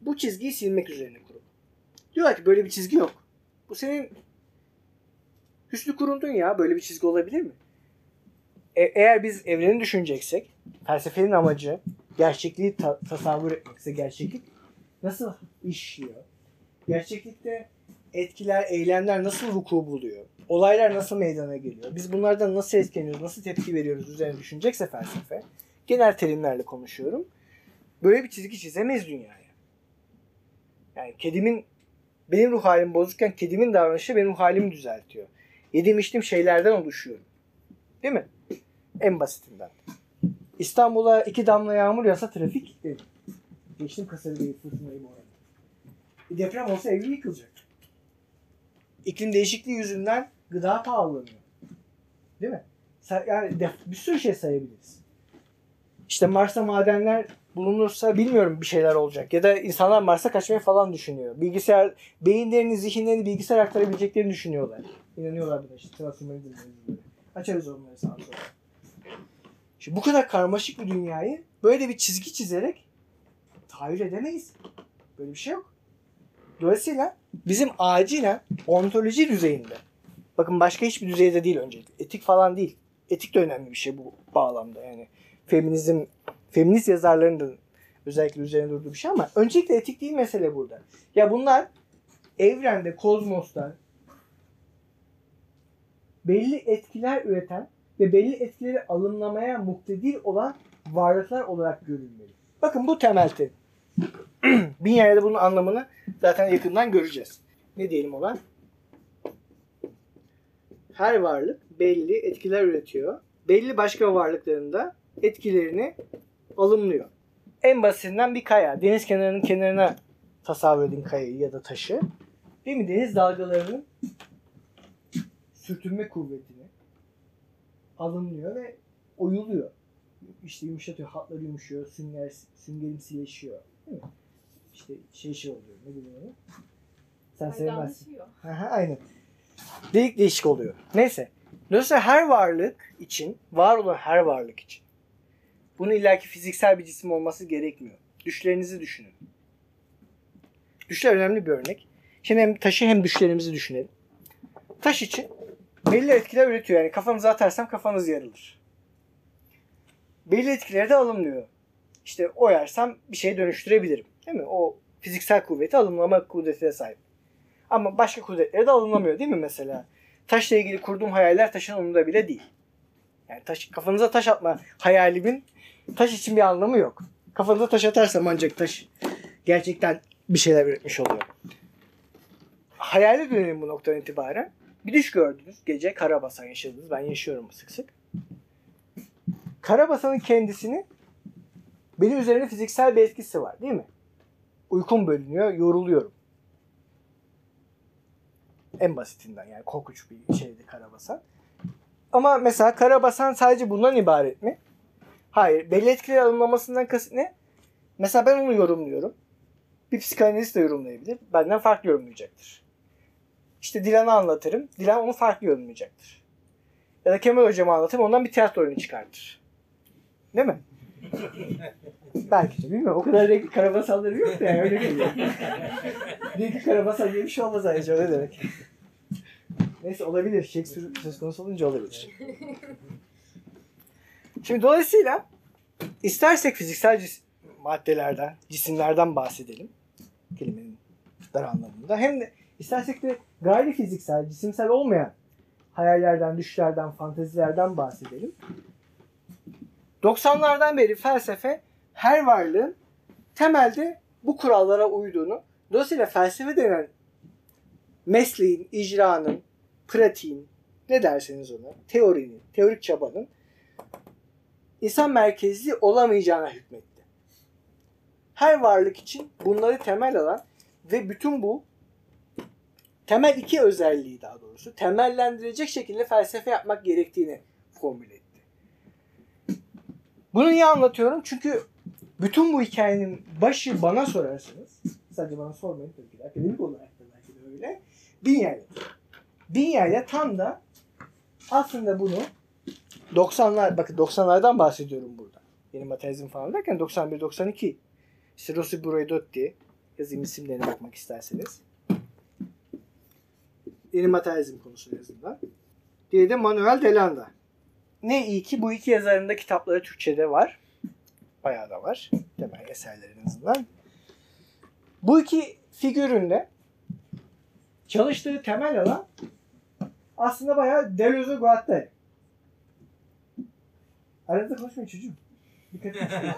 B: bu çizgiyi silmek üzerine kurulu. Diyorlar ki böyle bir çizgi yok. Bu senin hüsnü kurundun ya. Böyle bir çizgi olabilir mi? E- eğer biz evreni düşüneceksek felsefenin amacı gerçekliği ta- tasavvur etmekse gerçeklik nasıl işliyor? Gerçeklikte etkiler, eylemler nasıl vuku buluyor? Olaylar nasıl meydana geliyor? Biz bunlardan nasıl etkileniyoruz, nasıl tepki veriyoruz üzerine düşünecekse felsefe. Genel terimlerle konuşuyorum. Böyle bir çizgi çizemeyiz dünyaya. Yani kedimin benim ruh halim bozukken kedimin davranışı benim ruh halimi düzeltiyor. Yediğim içtiğim şeylerden oluşuyorum. Değil mi? En basitinden. İstanbul'a iki damla yağmur yasa trafik kilitlenir. Geçtim kasırgayı fırtınayı bu. Bir deprem olsa evi yıkılacak. İklim değişikliği yüzünden gıda pahalanıyor. Değil mi? Yani bir sürü şey sayabiliriz. İşte Mars'ta madenler bulunursa bilmiyorum bir şeyler olacak. Ya da insanlar Mars'a kaçmayı falan düşünüyor. Bilgisayar, beyinlerini, zihinlerini bilgisayar aktarabileceklerini düşünüyorlar. İnanıyorlar buna işte. Mevzuları. Açarız onları sağa sola. Şimdi bu kadar karmaşık bir dünyayı böyle bir çizgi çizerek tahayyül edemeyiz. Böyle bir şey yok. Dolayısıyla bizim acilen ontoloji düzeyinde bakın başka hiçbir düzeyde değil öncelikle. Etik falan değil. Etik de önemli bir şey bu bağlamda yani. Feminizm, feminist yazarların da özellikle üzerine durduğu bir şey ama öncelikle etik değil mesele burada. Ya bunlar evrende, kozmosta belli etkiler üreten ve belli etkileri alımlamaya muktedir olan varlıklar olarak görülmeli. Bakın bu temel terim. Bin yerde bunun anlamını zaten yakından göreceğiz. Ne diyelim ona? Her varlık belli etkiler üretiyor. Belli başka varlıkların da etkilerini alımlıyor. En basitinden bir kaya. Deniz kenarının kenarına tasavvur edin kayayı ya da taşı. Değil mi? Deniz dalgalarının sürtünme kuvvetini alımlıyor ve oyuluyor. İşte yumuşatıyor, hatları yumuşuyor, sünger, süngerimsileşiyor. Değil mi? İşte şey şey oluyor, ne bileyim onu. Sen sevmezsin. Aha, aynen. Değişik değişik oluyor. Neyse. Dolayısıyla her varlık için, var olan her varlık için. Bunun illaki fiziksel bir cisim olması gerekmiyor. Düşlerinizi düşünün. Düşler önemli bir örnek. Şimdi hem taşı hem düşlerimizi düşünelim. Taş için belli etkiler üretiyor. Yani kafanıza atarsam kafanız yarılır. Belli etkileri de alımlıyor. İşte oyarsam bir şey dönüştürebilirim. Değil mi? O fiziksel kuvveti alımlama kudretine sahip. Ama başka kudretleri de alınamıyor değil mi mesela? Taşla ilgili kurduğum hayaller taşın umurunda bile değil. Yani taş, kafanıza taş atma hayalimin taş için bir anlamı yok. Kafanıza taş atarsam ancak taş gerçekten bir şeyler üretmiş oluyor. Hayale dönelim bu noktadan itibaren. Bir düş gördünüz. Gece Karabasan yaşadınız. Ben yaşıyorum sık sık. Karabasan'ın kendisini benim üzerine fiziksel bir etkisi var değil mi? Uykum bölünüyor, yoruluyorum. En basitinden yani korkunç bir şeydi Karabasan. Ama mesela Karabasan sadece bundan ibaret mi? Hayır. Belli etkiler alınmamasından kasıt ne? Mesela ben onu yorumluyorum. Bir psikanalist de yorumlayabilir. Benden farklı yorumlayacaktır. İşte Dilan'ı anlatırım. Dilan onu farklı yorumlayacaktır. Ya da Kemal Hocam'a anlatırım. Ondan bir tiyatro oyunu çıkartır. Değil mi? Belki de bilmiyorum. O kadar renkli karabasanları yok da yani öyle geliyor. *laughs* renkli karabasan diye bir şey olmaz ayrıca. Ne demek? Neyse olabilir. Shakespeare söz konusu olunca olabilir. Şimdi dolayısıyla istersek fiziksel cis- maddelerden, cisimlerden bahsedelim. Kelimenin dar anlamında. Hem de istersek de gayri fiziksel, cisimsel olmayan hayallerden, düşlerden, fantezilerden bahsedelim. 90'lardan beri felsefe her varlığın temelde bu kurallara uyduğunu, dolayısıyla felsefe denen mesleğin, icranın, pratiğin, ne derseniz ona, teorinin, teorik çabanın insan merkezli olamayacağına hükmetti. Her varlık için bunları temel alan ve bütün bu temel iki özelliği daha doğrusu temellendirecek şekilde felsefe yapmak gerektiğini formüle. Bunu niye anlatıyorum? Çünkü bütün bu hikayenin başı bana sorarsanız sadece bana sormayın tabii ki de akademik olarak da belki de öyle. Binyerle. Binyerle tam da aslında bunu 90'lar bakın 90'lardan bahsediyorum burada. Yeni materyalizm falan derken 91-92 işte Rossi Buredotti yazayım isimlerine bakmak isterseniz. Yeni materyalizm konusu yazımda. Diye de Manuel Delanda. Ne iyi ki bu iki yazarın da kitapları Türkçe'de var. Bayağı da var. Temel eserler en azından. Bu iki figürün de çalıştığı temel alan aslında bayağı Deleuze Guattari. Arada konuşmayın çocuğum. Dikkat edin. *laughs*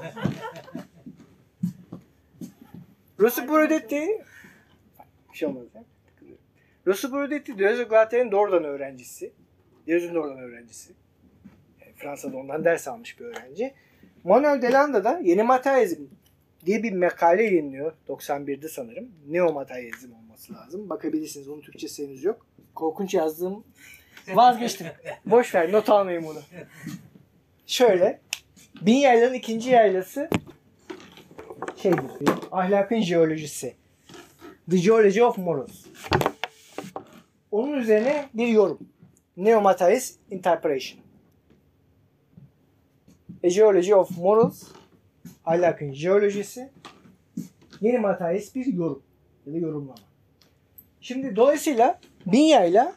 B: Rossi Brodetti bir şey olmaz. Rossi Brodetti Deleuze Guattari'nin doğrudan öğrencisi. Deleuze'nin doğrudan öğrencisi. Fransa'da ondan ders almış bir öğrenci. Manuel Delanda da Yeni Materyalizm diye bir makale yayınlıyor. 91'de sanırım. Neomateryalizm olması lazım. Bakabilirsiniz. Onun Türkçesi henüz yok. Korkunç yazdığım vazgeçtim. Boş ver not almayayım bunu. Şöyle. Bin yaylanın ikinci yaylası şeydir. Ahlakın jeolojisi. The Geology of Morals. Onun üzerine bir yorum. Neomaterialist Interpretation. A Geology of Morals. Ahlakın jeolojisi. Yeni materyalist bir yorum. Ya da yorumlama. Şimdi dolayısıyla Binya'yla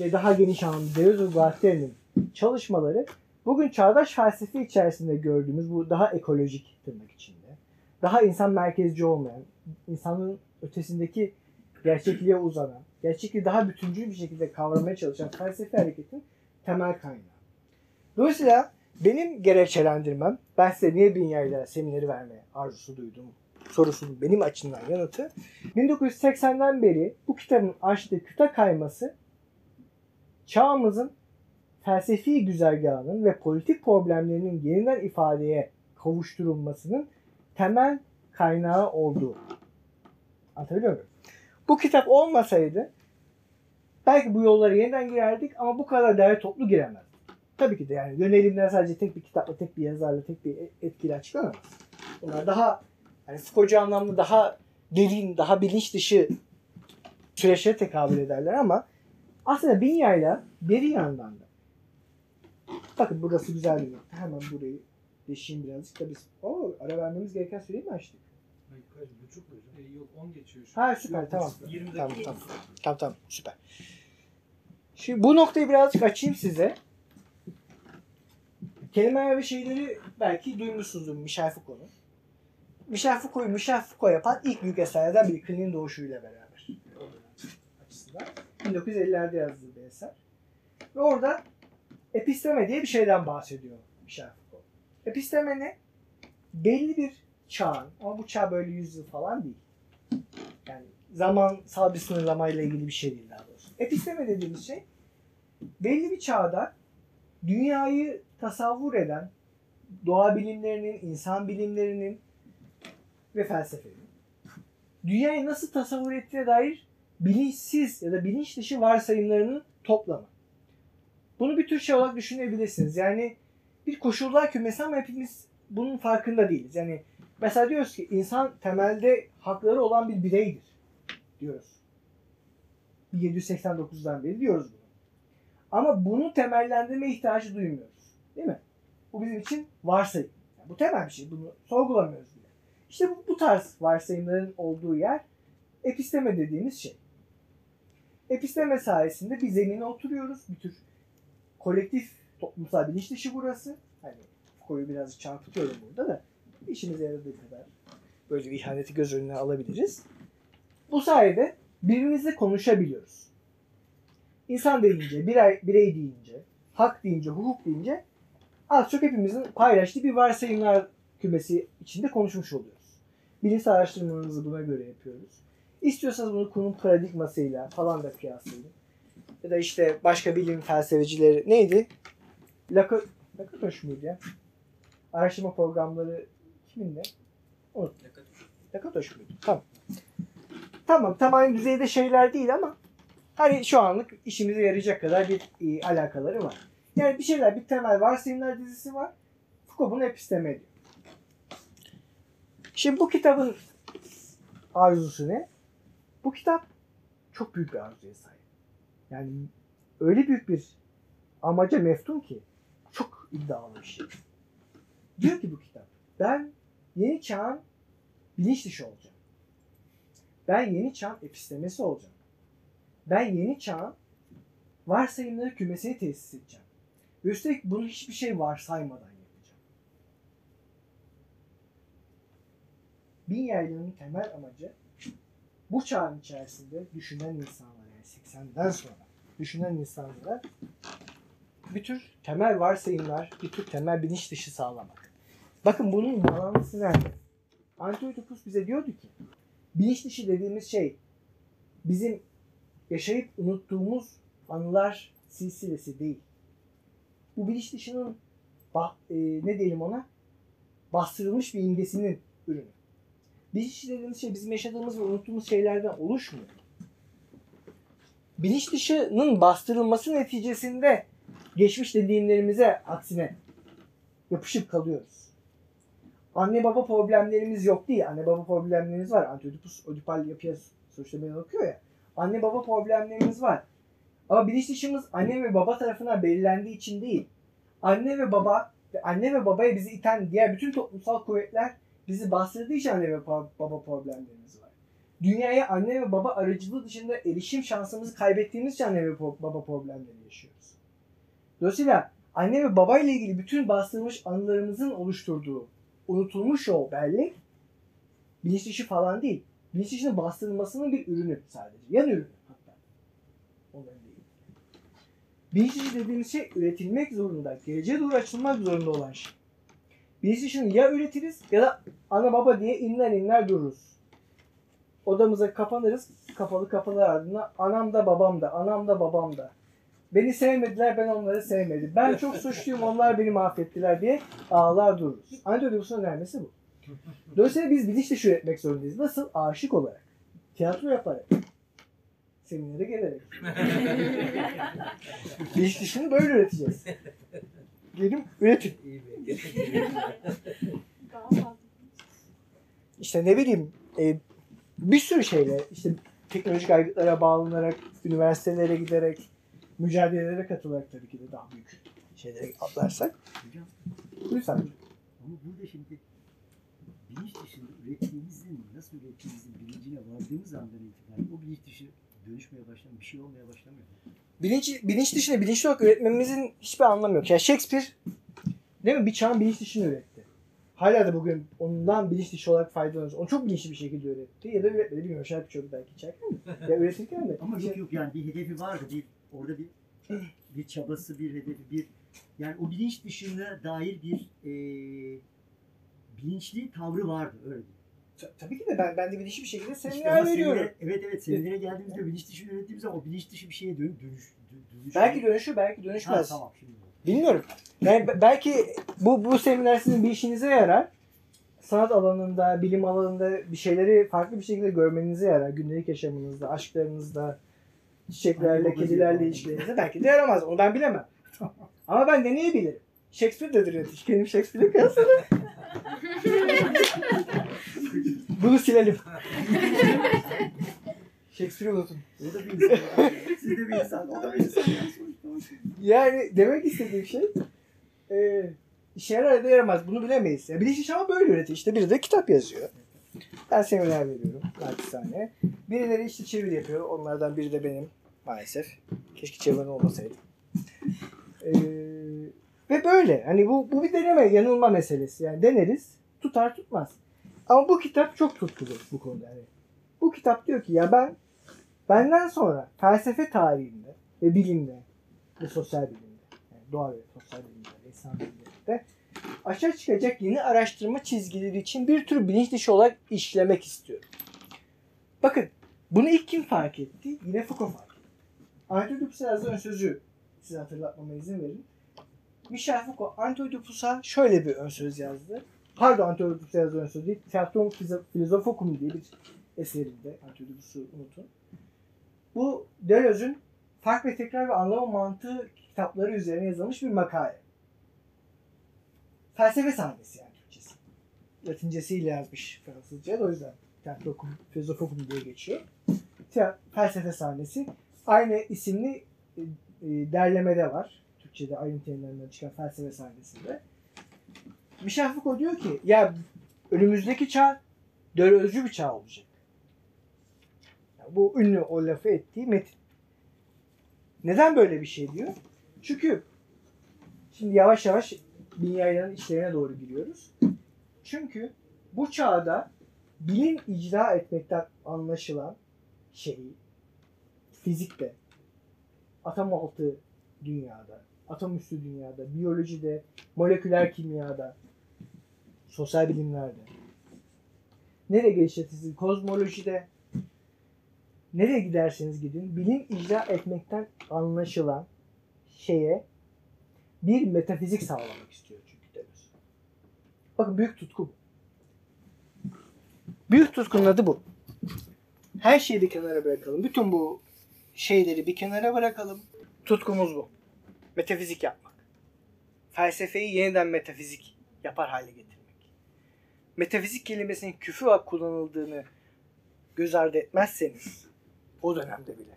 B: ve daha geniş anlamda Deleuze Guattari'nin çalışmaları bugün çağdaş felsefe içerisinde gördüğümüz bu daha ekolojik tırnak içinde, daha insan merkezci olmayan, insanın ötesindeki gerçekliğe uzanan, gerçekliği daha bütüncül bir şekilde kavramaya çalışan felsefe hareketin temel kaynağı. Dolayısıyla benim gerekçelendirmem, ben size niye Binya'yla semineri verme arzusu duydum sorusunun benim açımdan yanıtı 1980'den beri bu kitabın açtığı kıta kayması çağımızın felsefi güzergahının ve politik problemlerinin yeniden ifadeye kavuşturulmasının temel kaynağı olduğu. Anlatabiliyor muyum? Bu kitap olmasaydı belki bu yollara yeniden girerdik ama bu kadar değerli toplu giremezdik. Tabii ki de yani yönelimler sadece tek bir kitapla, tek bir yazarla, tek bir etkiyle açıklanamaz. Bunlar daha yani Foucault'cu anlamda daha derin, daha bilinç dışı süreçlere tekabül ederler ama aslında bin yayla beri yandan da. Bakın burası güzel bir nokta. Hemen burayı deşeyim birazcık da biz. Oo, ara vermemiz gereken süreyi mi açtık?
C: Hayır, kaç buçuk hocam? E, yok 10 geçiyor şu.
B: Ha süper
C: Yok,
B: tamam.
C: 20 dakika.
B: Tamam tamam. Tamam tamam süper. Şimdi bu noktayı birazcık açayım size. Kelimeler ve şeyleri belki duymuşsunuzdur Michel Foucault'un. Michel Foucault'u Michel Foucault yapan ilk büyük eserlerden biri kliniğin doğuşuyla beraber. Açısından. 1950'lerde yazdığı bir eser. Ve orada episteme diye bir şeyden bahsediyor Michel Foucault. Episteme ne? Belli bir çağın, ama bu çağ böyle 100 yıl falan değil. Yani zamansal bir sınırlamayla ilgili bir şey değil daha doğrusu. Episteme dediğimiz şey belli bir çağda dünyayı tasavvur eden doğa bilimlerinin, insan bilimlerinin ve felsefenin dünyayı nasıl tasavvur ettiğine dair bilinçsiz ya da bilinç dışı varsayımlarının toplamı. Bunu bir tür şey olarak düşünebilirsiniz. Yani bir koşullar kümesi ama hepimiz bunun farkında değiliz. Yani mesela diyoruz ki insan temelde hakları olan bir bireydir diyoruz. 1789'dan beri diyoruz bunu. Ama bunu temellendirme ihtiyacı duymuyoruz. Değil mi? Bu bizim için varsayım. Yani bu temel bir şey. Bunu sorgulamıyoruz bile. İşte bu, bu tarz varsayımların olduğu yer episteme dediğimiz şey. Episteme sayesinde bir zemine oturuyoruz. Bir tür kolektif toplumsal bilinç dışı burası. Hani koyu birazcık çarpıtıyorum burada da işimize yaradığı kadar böyle bir ihaneti göz önüne alabiliriz. Bu sayede birbirimizle konuşabiliyoruz. İnsan deyince, birey, birey deyince, hak deyince, hukuk deyince az çok hepimizin paylaştığı bir varsayımlar kümesi içinde konuşmuş oluyoruz. Bilimsel araştırmalarımızı buna göre yapıyoruz. İstiyorsanız bunu konum paradigmasıyla falan da kıyaslayın. Ya da işte başka bilim felsefecileri neydi? Laka, Lakatoş muydu ya? Araştırma programları kiminle? Unuttum. Lakatoş muydu? Tamam. Tamam tam aynı düzeyde şeyler değil ama hani şu anlık işimize yarayacak kadar bir e, alakaları var. Yani bir şeyler, bir temel varsayımlar dizisi var. Foucault bunu episteme ediyor. Şimdi bu kitabın arzusu ne? Bu kitap çok büyük bir arzuya sahip. Yani öyle büyük bir amaca meftun ki çok iddialı bir şey. Diyor ki bu kitap ben yeni çağın bilinç dışı olacağım. Ben yeni çağın epistemesi olacağım. Ben yeni çağın varsayımları kümesini tesis edeceğim. Üstelik bunu hiçbir şey varsaymadan yapacağım. Bin yaylanın temel amacı bu çağın içerisinde düşünen insanlara yani 80'den sonra düşünen insanlara bir tür temel varsayımlar, bir tür temel bilinç dışı sağlamak. Bakın bunun bağlantısı nerede? Antiochus bize diyordu ki bilinç dışı dediğimiz şey bizim yaşayıp unuttuğumuz anılar silsilesi değil. Bu bilinç dışının bah, e, ne diyelim ona bastırılmış bir imgesinin ürünü. Bilinç dediğimiz şey bizim yaşadığımız ve unuttuğumuz şeylerden oluşmuyor. Bilinç dışının bastırılması neticesinde geçmiş deneyimlerimize aksine yapışıp kalıyoruz. Anne baba problemlerimiz yok değil. Anne baba problemlerimiz var. Antiochus Ödipal yapıya suçlamaya bakıyor ya. Anne baba problemlerimiz var. Ama bilinç dışımız anne ve baba tarafından belirlendiği için değil. Anne ve baba anne ve babaya bizi iten diğer bütün toplumsal kuvvetler bizi bastırdığı için anne ve baba problemlerimiz var. Dünyaya anne ve baba aracılığı dışında erişim şansımızı kaybettiğimiz için anne ve baba problemleri yaşıyoruz. Dolayısıyla anne ve baba ile ilgili bütün bastırılmış anılarımızın oluşturduğu unutulmuş o bellek bilinç dışı falan değil. Bilinç dışının bastırılmasının bir ürünü sadece. Yan ürünü hatta. Onların değil. Dışı dediğimiz şey üretilmek zorunda, geleceğe doğru açılmak zorunda olan şey. Bilinç dışını ya üretiriz ya da ana baba diye inler inler dururuz. Odamıza kapanırız, kapalı kapılar ardında anam da babam da, anam da babam da. Beni sevmediler, ben onları sevmedim. Ben çok suçluyum, onlar beni mahvettiler diye ağlar dururuz. Antiochus'un önermesi bu. Dolayısıyla biz bilinç dışı üretmek zorundayız. Nasıl? Aşık olarak. Tiyatro yaparak. Seminere gelerek. bilinç *laughs* dışını böyle üreteceğiz. Gelin üretin. İşte ne bileyim e, bir sürü şeyle işte teknolojik aygıtlara bağlanarak, üniversitelere giderek, mücadelelere katılarak tabii ki de daha büyük şeylere atlarsak.
D: Hocam
B: Lütfen.
D: ama burada şimdi bilinç dışında ürettiğimizin nasıl ürettiğimizin bilincine vardığımız andan itibaren o bilinç dışı dönüşmeye başlamıyor. Bir şey olmaya başlamıyor.
B: Bilinç, bilinç dışında bilinçli olarak üretmemizin hiçbir anlamı yok. Yani Shakespeare değil mi bir çağın bilinç dışını üretti. Hala da bugün ondan bilinç dışı olarak faydalanıyoruz. Onu çok bilinçli bir şekilde üretti. Ya da üretmedi bilmiyorum. Şarkı çok belki içerken mi? Ya üretirken de.
D: Ama yok yok yani bir hedefi vardı. Bir orada bir bir çabası, bir hedefi, bir yani o bilinç dışına dair bir eee bilinçli tavrı vardı öyle diyeyim.
B: Ta- Tabii ki de ben, ben de bilinçli bir şekilde
D: İşte
B: seminer
D: ama
B: veriyorum.
D: seminere- evet evet seminere geldiğimizde bilinç dışı ürettiğimizde o bilinç dışı bir şeye dön, dönüş, dö- dönüş.
B: Belki dönüşür, belki
D: Ha,
B: dönüşmez.
D: tamam şimdi.
B: Bilmiyorum. Yani be- belki bu bu seminer sizin bir işinize yarar. Sanat alanında, bilim alanında bir şeyleri farklı bir şekilde görmenize yarar. Gündelik yaşamınızda, aşklarınızda, çiçeklerle,
D: babacığı
B: kedilerle ilişkilerinizde belki de yaramaz. Onu ben bilemem. Ama ben deneyebilirim. Shakespeare de üretiş. Kendim Shakespeare'e kıyaslarım. *laughs* Bunu silelim. Shakespeare'i unutun.
D: O da bir insan. Siz de bir insan. O da bir insan. Yani
B: demek istediğim şey e, işe yarar ya da yaramaz bunu bilemeyiz. Ya bilinç dışı ama böyle üretiyor. İşte biri de kitap yazıyor. Ben seminer veriyorum naçizane. Birileri işte çeviri yapıyor. Onlardan biri de benim maalesef. Keşke çeviren olmasaydı. E, ve böyle. Hani bu, bu bir deneme, yanılma meselesi. Yani deneriz, tutar tutmaz. Ama bu kitap çok tutkulu bu konuda. Yani bu kitap diyor ki ya ben benden sonra felsefe tarihinde ve bilimde ve sosyal bilimde, yani doğa ve sosyal bilimde, ve insan bilimlerinde aşağı çıkacak yeni araştırma çizgileri için bir tür bilinç dışı olarak işlemek istiyorum. Bakın bunu ilk kim fark etti? Yine Foucault fark etti. Antidopus'a yazdığı sözü size hatırlatmama izin verin. Michel Foucault Antidopus'a şöyle bir ön söz yazdı. Pardon ön söz değil. Theatrum Philosophicum diye bir eserinde. Antidopus'u unutun. Bu Deleuze'ün fark ve tekrar ve anlama mantığı kitapları üzerine yazılmış bir makale. Felsefe sahnesi yani Türkçesi. Latincesiyle yazmış Fransızca o yüzden Theatrum Philosophicum diye geçiyor. Felsefe sahnesi. Aynı isimli e, e, derlemede var. Türkçe'de aynı terimlerinden çıkan felsefe sahnesinde. Michel Foucault diyor ki ya önümüzdeki çağ Deleuze'cü bir çağ olacak. Bu ünlü o lafı ettiği metin. Neden böyle bir şey diyor? Çünkü şimdi yavaş yavaş bin yaylanın işlerine doğru giriyoruz. Çünkü bu çağda bilim icra etmekten anlaşılan şeyi fizikte, atom altı dünyada, atom üstü dünyada, biyolojide, moleküler kimyada, sosyal bilimlerde, nereye geliştirsiniz? Kozmolojide, nereye giderseniz gidin, bilim icra etmekten anlaşılan şeye bir metafizik sağlamak istiyor çünkü Deleuze. Bakın büyük tutku bu. Büyük tutkunun adı bu. Her şeyi bir kenara bırakalım. Bütün bu şeyleri bir kenara bırakalım. Tutkumuz bu. Metafizik yapmak. Felsefeyi yeniden metafizik yapar hale getirmek. Metafizik kelimesinin küfür olarak kullanıldığını göz ardı etmezseniz o dönemde bile.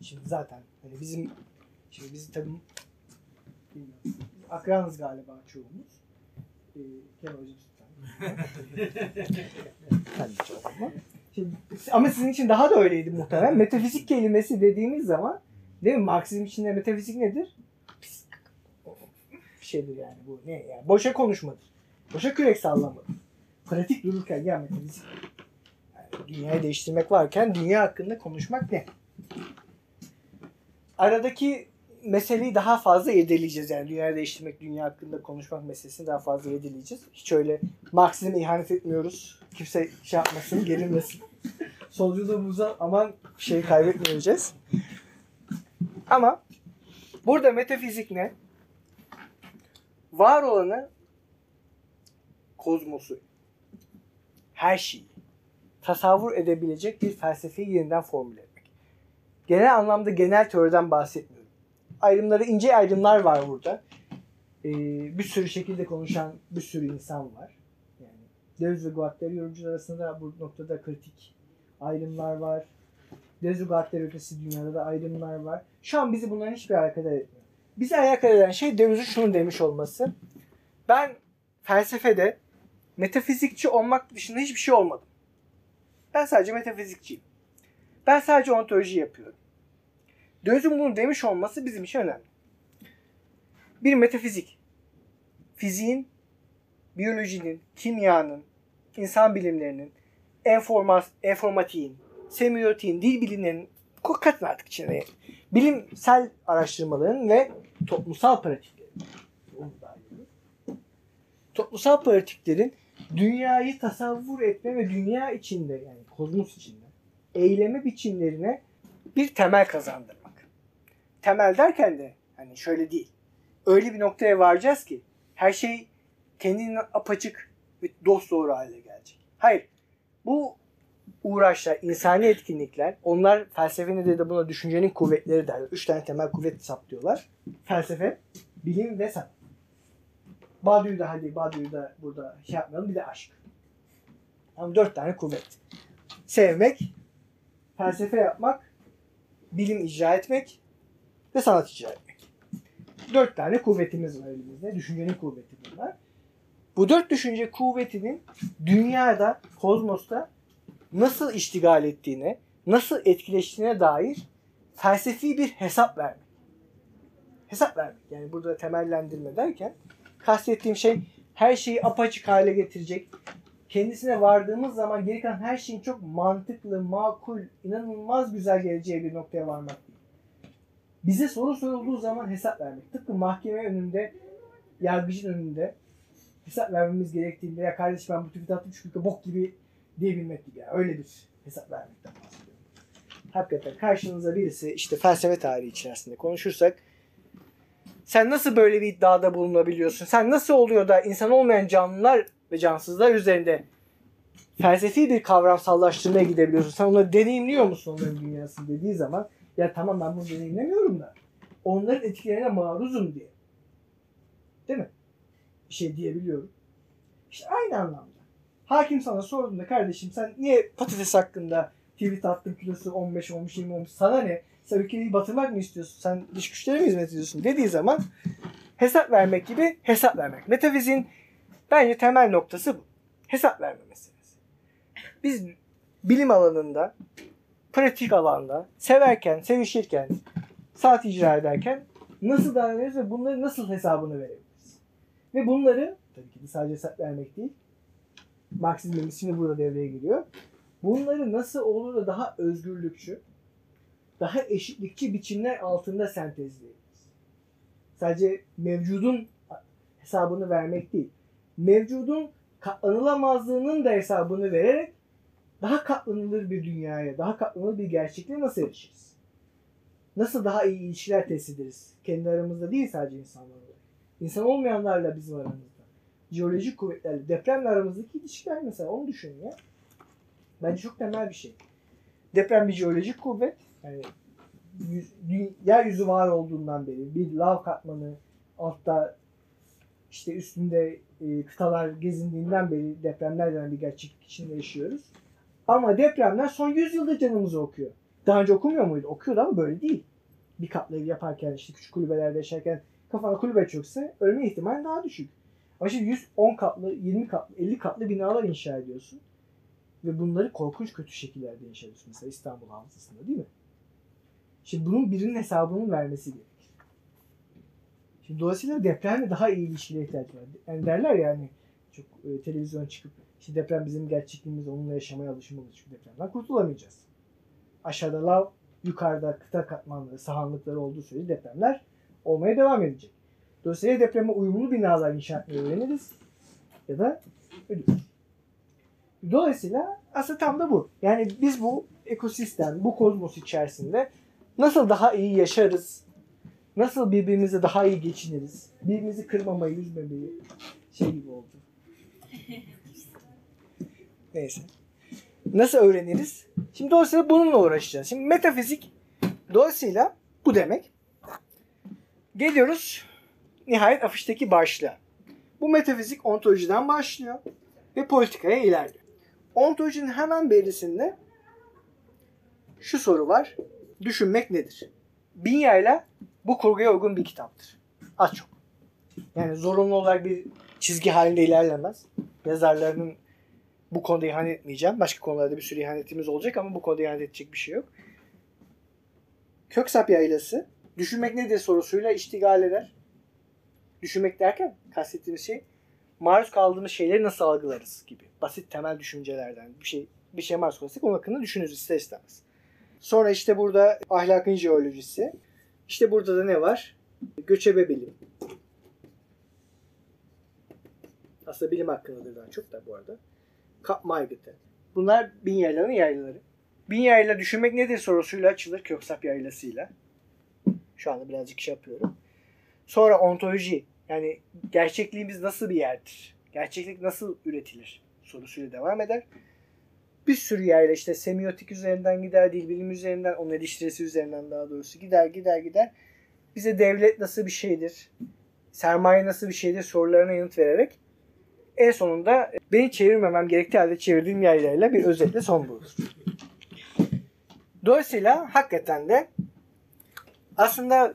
B: Şimdi zaten hani bizim şimdi biz tabii bilmiyorum. Akranız galiba çoğumuz. Ee, Kemal Hocam Sen. *laughs* Şimdi, ama sizin için daha da öyleydi muhtemelen. Metafizik kelimesi dediğimiz zaman değil mi? Marksizm içinde metafizik nedir? Bir şeydir yani bu. Ne yani? Boşa konuşmadır. Boşa kürek sallamadır. Pratik dururken ya metafizik. Yani dünyayı değiştirmek varken dünya hakkında konuşmak ne? Aradaki meseleyi daha fazla irdeleyeceğiz. Yani dünyayı değiştirmek, dünya hakkında konuşmak meselesini daha fazla irdeleyeceğiz. Hiç öyle Marksizme ihanet etmiyoruz. Kimse şey yapmasın, gelinmesin. Solculuğumuza aman şey kaybetmeyeceğiz. Ama burada metafizik ne? Var olanı kozmosu, her şeyi tasavvur edebilecek bir felsefeyi yeniden formüle etmek. Genel anlamda genel teoriden bahsetmiyorum. Ayrımları ince ayrımlar var burada. Ee, bir sürü şekilde konuşan bir sürü insan var. Yani Deleuze ve Guattari yorumcular arasında bu noktada kritik ayrımlar var. Dezugardlar ötesi dünyada da ayrımlar var. Şu an bizi bunların hiçbir alakadar etmiyor. Bizi alakadar eden şey Deleuze'ün şunu demiş olması. Ben felsefede metafizikçi olmak dışında hiçbir şey olmadım. Ben sadece metafizikçiyim. Ben sadece ontoloji yapıyorum. Deleuze'ün bunu demiş olması bizim için önemli. Bir metafizik, fiziğin, biyolojinin, kimyanın, insan bilimlerinin, enformas, informatiğin, semiotiğin, dil bilimlerinin katın artık içine. Bilimsel araştırmaların ve toplumsal pratiklerin. Toplumsal pratiklerin dünyayı tasavvur etme ve dünya içinde yani kozmos içinde eyleme biçimlerine bir temel kazandırmak. Temel derken de hani şöyle değil. Öyle bir noktaya varacağız ki her şey kendinden apaçık ve dost doğru hale gelecek. Hayır. Bu uğraşlar, insani etkinlikler, onlar felsefenin de, de buna düşüncenin kuvvetleri derler. Üç tane temel kuvvet saptıyorlar. Felsefe, bilim ve sanat. Badiou da hadi Badiou'yu da burada şey yapmayalım. Bir de aşk. Ama dört tane kuvvet. Sevmek, felsefe yapmak, bilim icra etmek ve sanat icra etmek. Dört tane kuvvetimiz var elimizde. Düşüncenin kuvveti bunlar. Bu dört düşünce kuvvetinin dünyada, kozmosta nasıl iştigal ettiğine, nasıl etkileştiğine dair felsefi bir hesap vermek. Hesap vermek. Yani burada temellendirme derken kastettiğim şey her şeyi apaçık hale getirecek. Kendisine vardığımız zaman geri kalan her şeyin çok mantıklı, makul, inanılmaz güzel geleceği bir noktaya varmak. Bize soru sorulduğu zaman hesap vermek. Tıpkı mahkeme önünde, yargıcın önünde hesap vermemiz gerektiğinde ya kardeşim ben bu tweet attım çünkü bok gibi diyebilmek gibi. Yani öyle bir hesap vermekten bahsediyorum. Hakikaten karşınıza birisi işte felsefe tarihi içerisinde konuşursak sen nasıl böyle bir iddiada bulunabiliyorsun? Sen nasıl oluyor da insan olmayan canlılar ve cansızlar üzerinde felsefi bir kavramsallaştırmaya gidebiliyorsun? Sen onları deneyimliyor musun onların dünyasını dediği zaman ya tamam ben bunu deneyimlemiyorum da onların etkilerine maruzum diye. Değil mi? Bir şey diyebiliyorum. İşte aynı anlamda. Hakim sana sorduğunda kardeşim sen niye patates hakkında tweet attın kilosu 15 olmuş 20 olmuş sana ne? Ülkeyi batırmak mı istiyorsun? Sen dış güçlere mi hizmet ediyorsun? Dediği zaman hesap vermek gibi hesap vermek. Metafizin bence temel noktası bu. Hesap verme meselesi. Biz bilim alanında, pratik alanda, severken, sevişirken, saat icra ederken nasıl davranıyoruz ve bunları nasıl hesabını verebiliriz? Ve bunları tabii ki de sadece hesap vermek değil, Marksizmin şimdi burada devreye giriyor. Bunları nasıl olur da daha özgürlükçü, daha eşitlikçi biçimler altında sentezleyebiliriz. Sadece mevcudun hesabını vermek değil. Mevcudun katlanılamazlığının da hesabını vererek daha katlanılır bir dünyaya, daha katlanılır bir gerçekliğe nasıl erişiriz? Nasıl daha iyi ilişkiler tesis ederiz? Kendi aramızda değil sadece insanlarla. İnsan olmayanlarla bizim aramızda. Jeolojik kuvvetlerle, depremle aramızdaki ilişkiler mesela onu düşünün ya. Bence çok temel bir şey. Deprem bir jeolojik kuvvet. Yani yüz, yeryüzü var olduğundan beri bir lav katmanı altta işte üstünde e, kıtalar gezindiğinden beri depremler denen bir gerçeklik içinde yaşıyoruz. Ama depremler son 100 yılda canımızı okuyor. Daha önce okumuyor muydu? Okuyordu ama böyle değil. Bir katlı ev yaparken işte küçük kulübelerde yaşarken kafana kulübe çökse ölme ihtimali daha düşük. Ama şimdi 110 katlı, 20 katlı, 50 katlı binalar inşa ediyorsun. Ve bunları korkunç kötü şekillerde inşa ediyorsun. Mesela İstanbul Havzası'nda değil mi? Şimdi bunun birinin hesabını vermesi gerekir. Şimdi dolayısıyla depremle daha iyi ilişkiye ihtiyaç var. Yani derler ya hani çok e, televizyon çıkıp işte deprem bizim gerçekliğimiz onunla yaşamaya alışmalıyız çünkü depremden kurtulamayacağız. Aşağıda lav, yukarıda kıta katmanları, sahanlıkları olduğu sürece depremler olmaya devam edecek. Dolayısıyla depreme uyumlu binalar inşa etmeyi öğreniriz ya da ölürüz. Dolayısıyla aslında tam da bu. Yani biz bu ekosistem, bu kozmos içerisinde nasıl daha iyi yaşarız, nasıl birbirimize daha iyi geçiniriz, birbirimizi kırmamayı, üzmemeyi şey gibi oldu. *laughs* Neyse. Nasıl öğreniriz? Şimdi dolayısıyla bununla uğraşacağız. Şimdi metafizik dolayısıyla bu demek. Geliyoruz nihayet afişteki başlığa. Bu metafizik ontolojiden başlıyor ve politikaya ilerliyor. Ontolojinin hemen berisinde şu soru var. Düşünmek nedir? Bin yayla bu kurguya uygun bir kitaptır. Az çok. Yani zorunlu olarak bir çizgi halinde ilerlemez. Yazarlarının bu konuda ihanet etmeyeceğim. Başka konularda bir sürü ihanetimiz olacak ama bu konuda ihanet edecek bir şey yok. Köksap yaylası düşünmek nedir sorusuyla iştigal eder. Düşünmek derken kastettiğimiz şey maruz kaldığımız şeyleri nasıl algılarız gibi. Basit temel düşüncelerden bir şey bir şey maruz kalırsak onun hakkında düşünürüz ister istemez. Sonra işte burada ahlakın jeolojisi. İşte burada da ne var? Göçebe bilim. Aslında bilim hakkındadır daha çok da bu arada. Kap Maygıt'ı. Bunlar bin yaylanın yaylaları. Bin yayla düşünmek nedir sorusuyla açılır Köksap yaylasıyla. Şu anda birazcık şey yapıyorum. Sonra ontoloji yani gerçekliğimiz nasıl bir yerdir? Gerçeklik nasıl üretilir? Sorusuyla devam eder. Bir sürü yayla işte semiotik üzerinden gider, dil bilimi üzerinden, onun eleştirisi üzerinden daha doğrusu gider gider gider. Bize devlet nasıl bir şeydir? Sermaye nasıl bir şeydir sorularına yanıt vererek en sonunda beni çevirmemem gerektiği halde çevirdiğim yaylayla bir özetle son bulur. Dolayısıyla hakikaten de aslında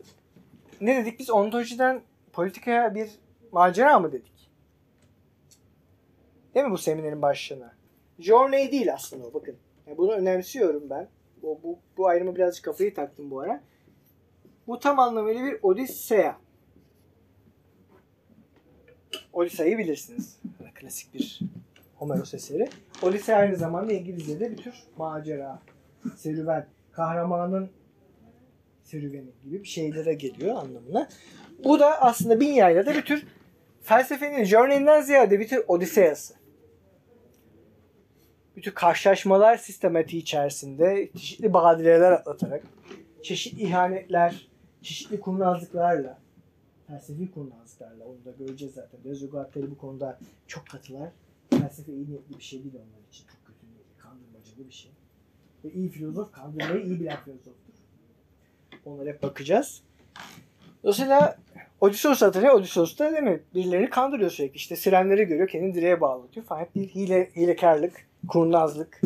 B: ne dedik biz ontolojiden politikaya bir macera mı dedik? Değil mi bu seminerin başlığına? Journey değil aslında o bakın. Yani bunu önemsiyorum ben. Bu, bu, bu ayrımı birazcık kafayı taktım bu ara. Bu tam anlamıyla bir Odisseya. Odissea'yı bilirsiniz. Klasik bir Homeros eseri. Odisseya aynı zamanda İngilizce'de bir tür macera, serüven, kahramanın serüveni gibi bir şeylere geliyor anlamına. Bu da aslında bin yayla da bir tür felsefenin journey'inden ziyade bir tür Odiseyası. Bir tür karşılaşmalar sistematiği içerisinde çeşitli badireler atlatarak, çeşitli ihanetler, çeşitli kurnazlıklarla, felsefi kurnazlıklarla onu da göreceğiz zaten. Dezogatleri bu konuda çok katılar. Felsefe iyi niyetli bir şey değil onlar için. Çok kötü niyetli, kandırmacalı bir şey. Ve iyi filozof kandırmayı iyi bilen filozoftur. Onlara hep bakacağız. Dolayısıyla Odysseus hatırlıyor. Odysseus da değil mi? Birilerini kandırıyor sürekli. İşte sirenleri görüyor. Kendini direğe bağlatıyor falan. Hep bir hile, hilekarlık, kurnazlık.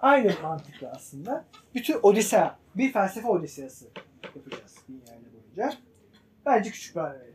B: Aynı mantıkla aslında. Bütün Odisea, bir felsefe Odiseyası yapacağız bir yani boyunca. Bence küçük bir.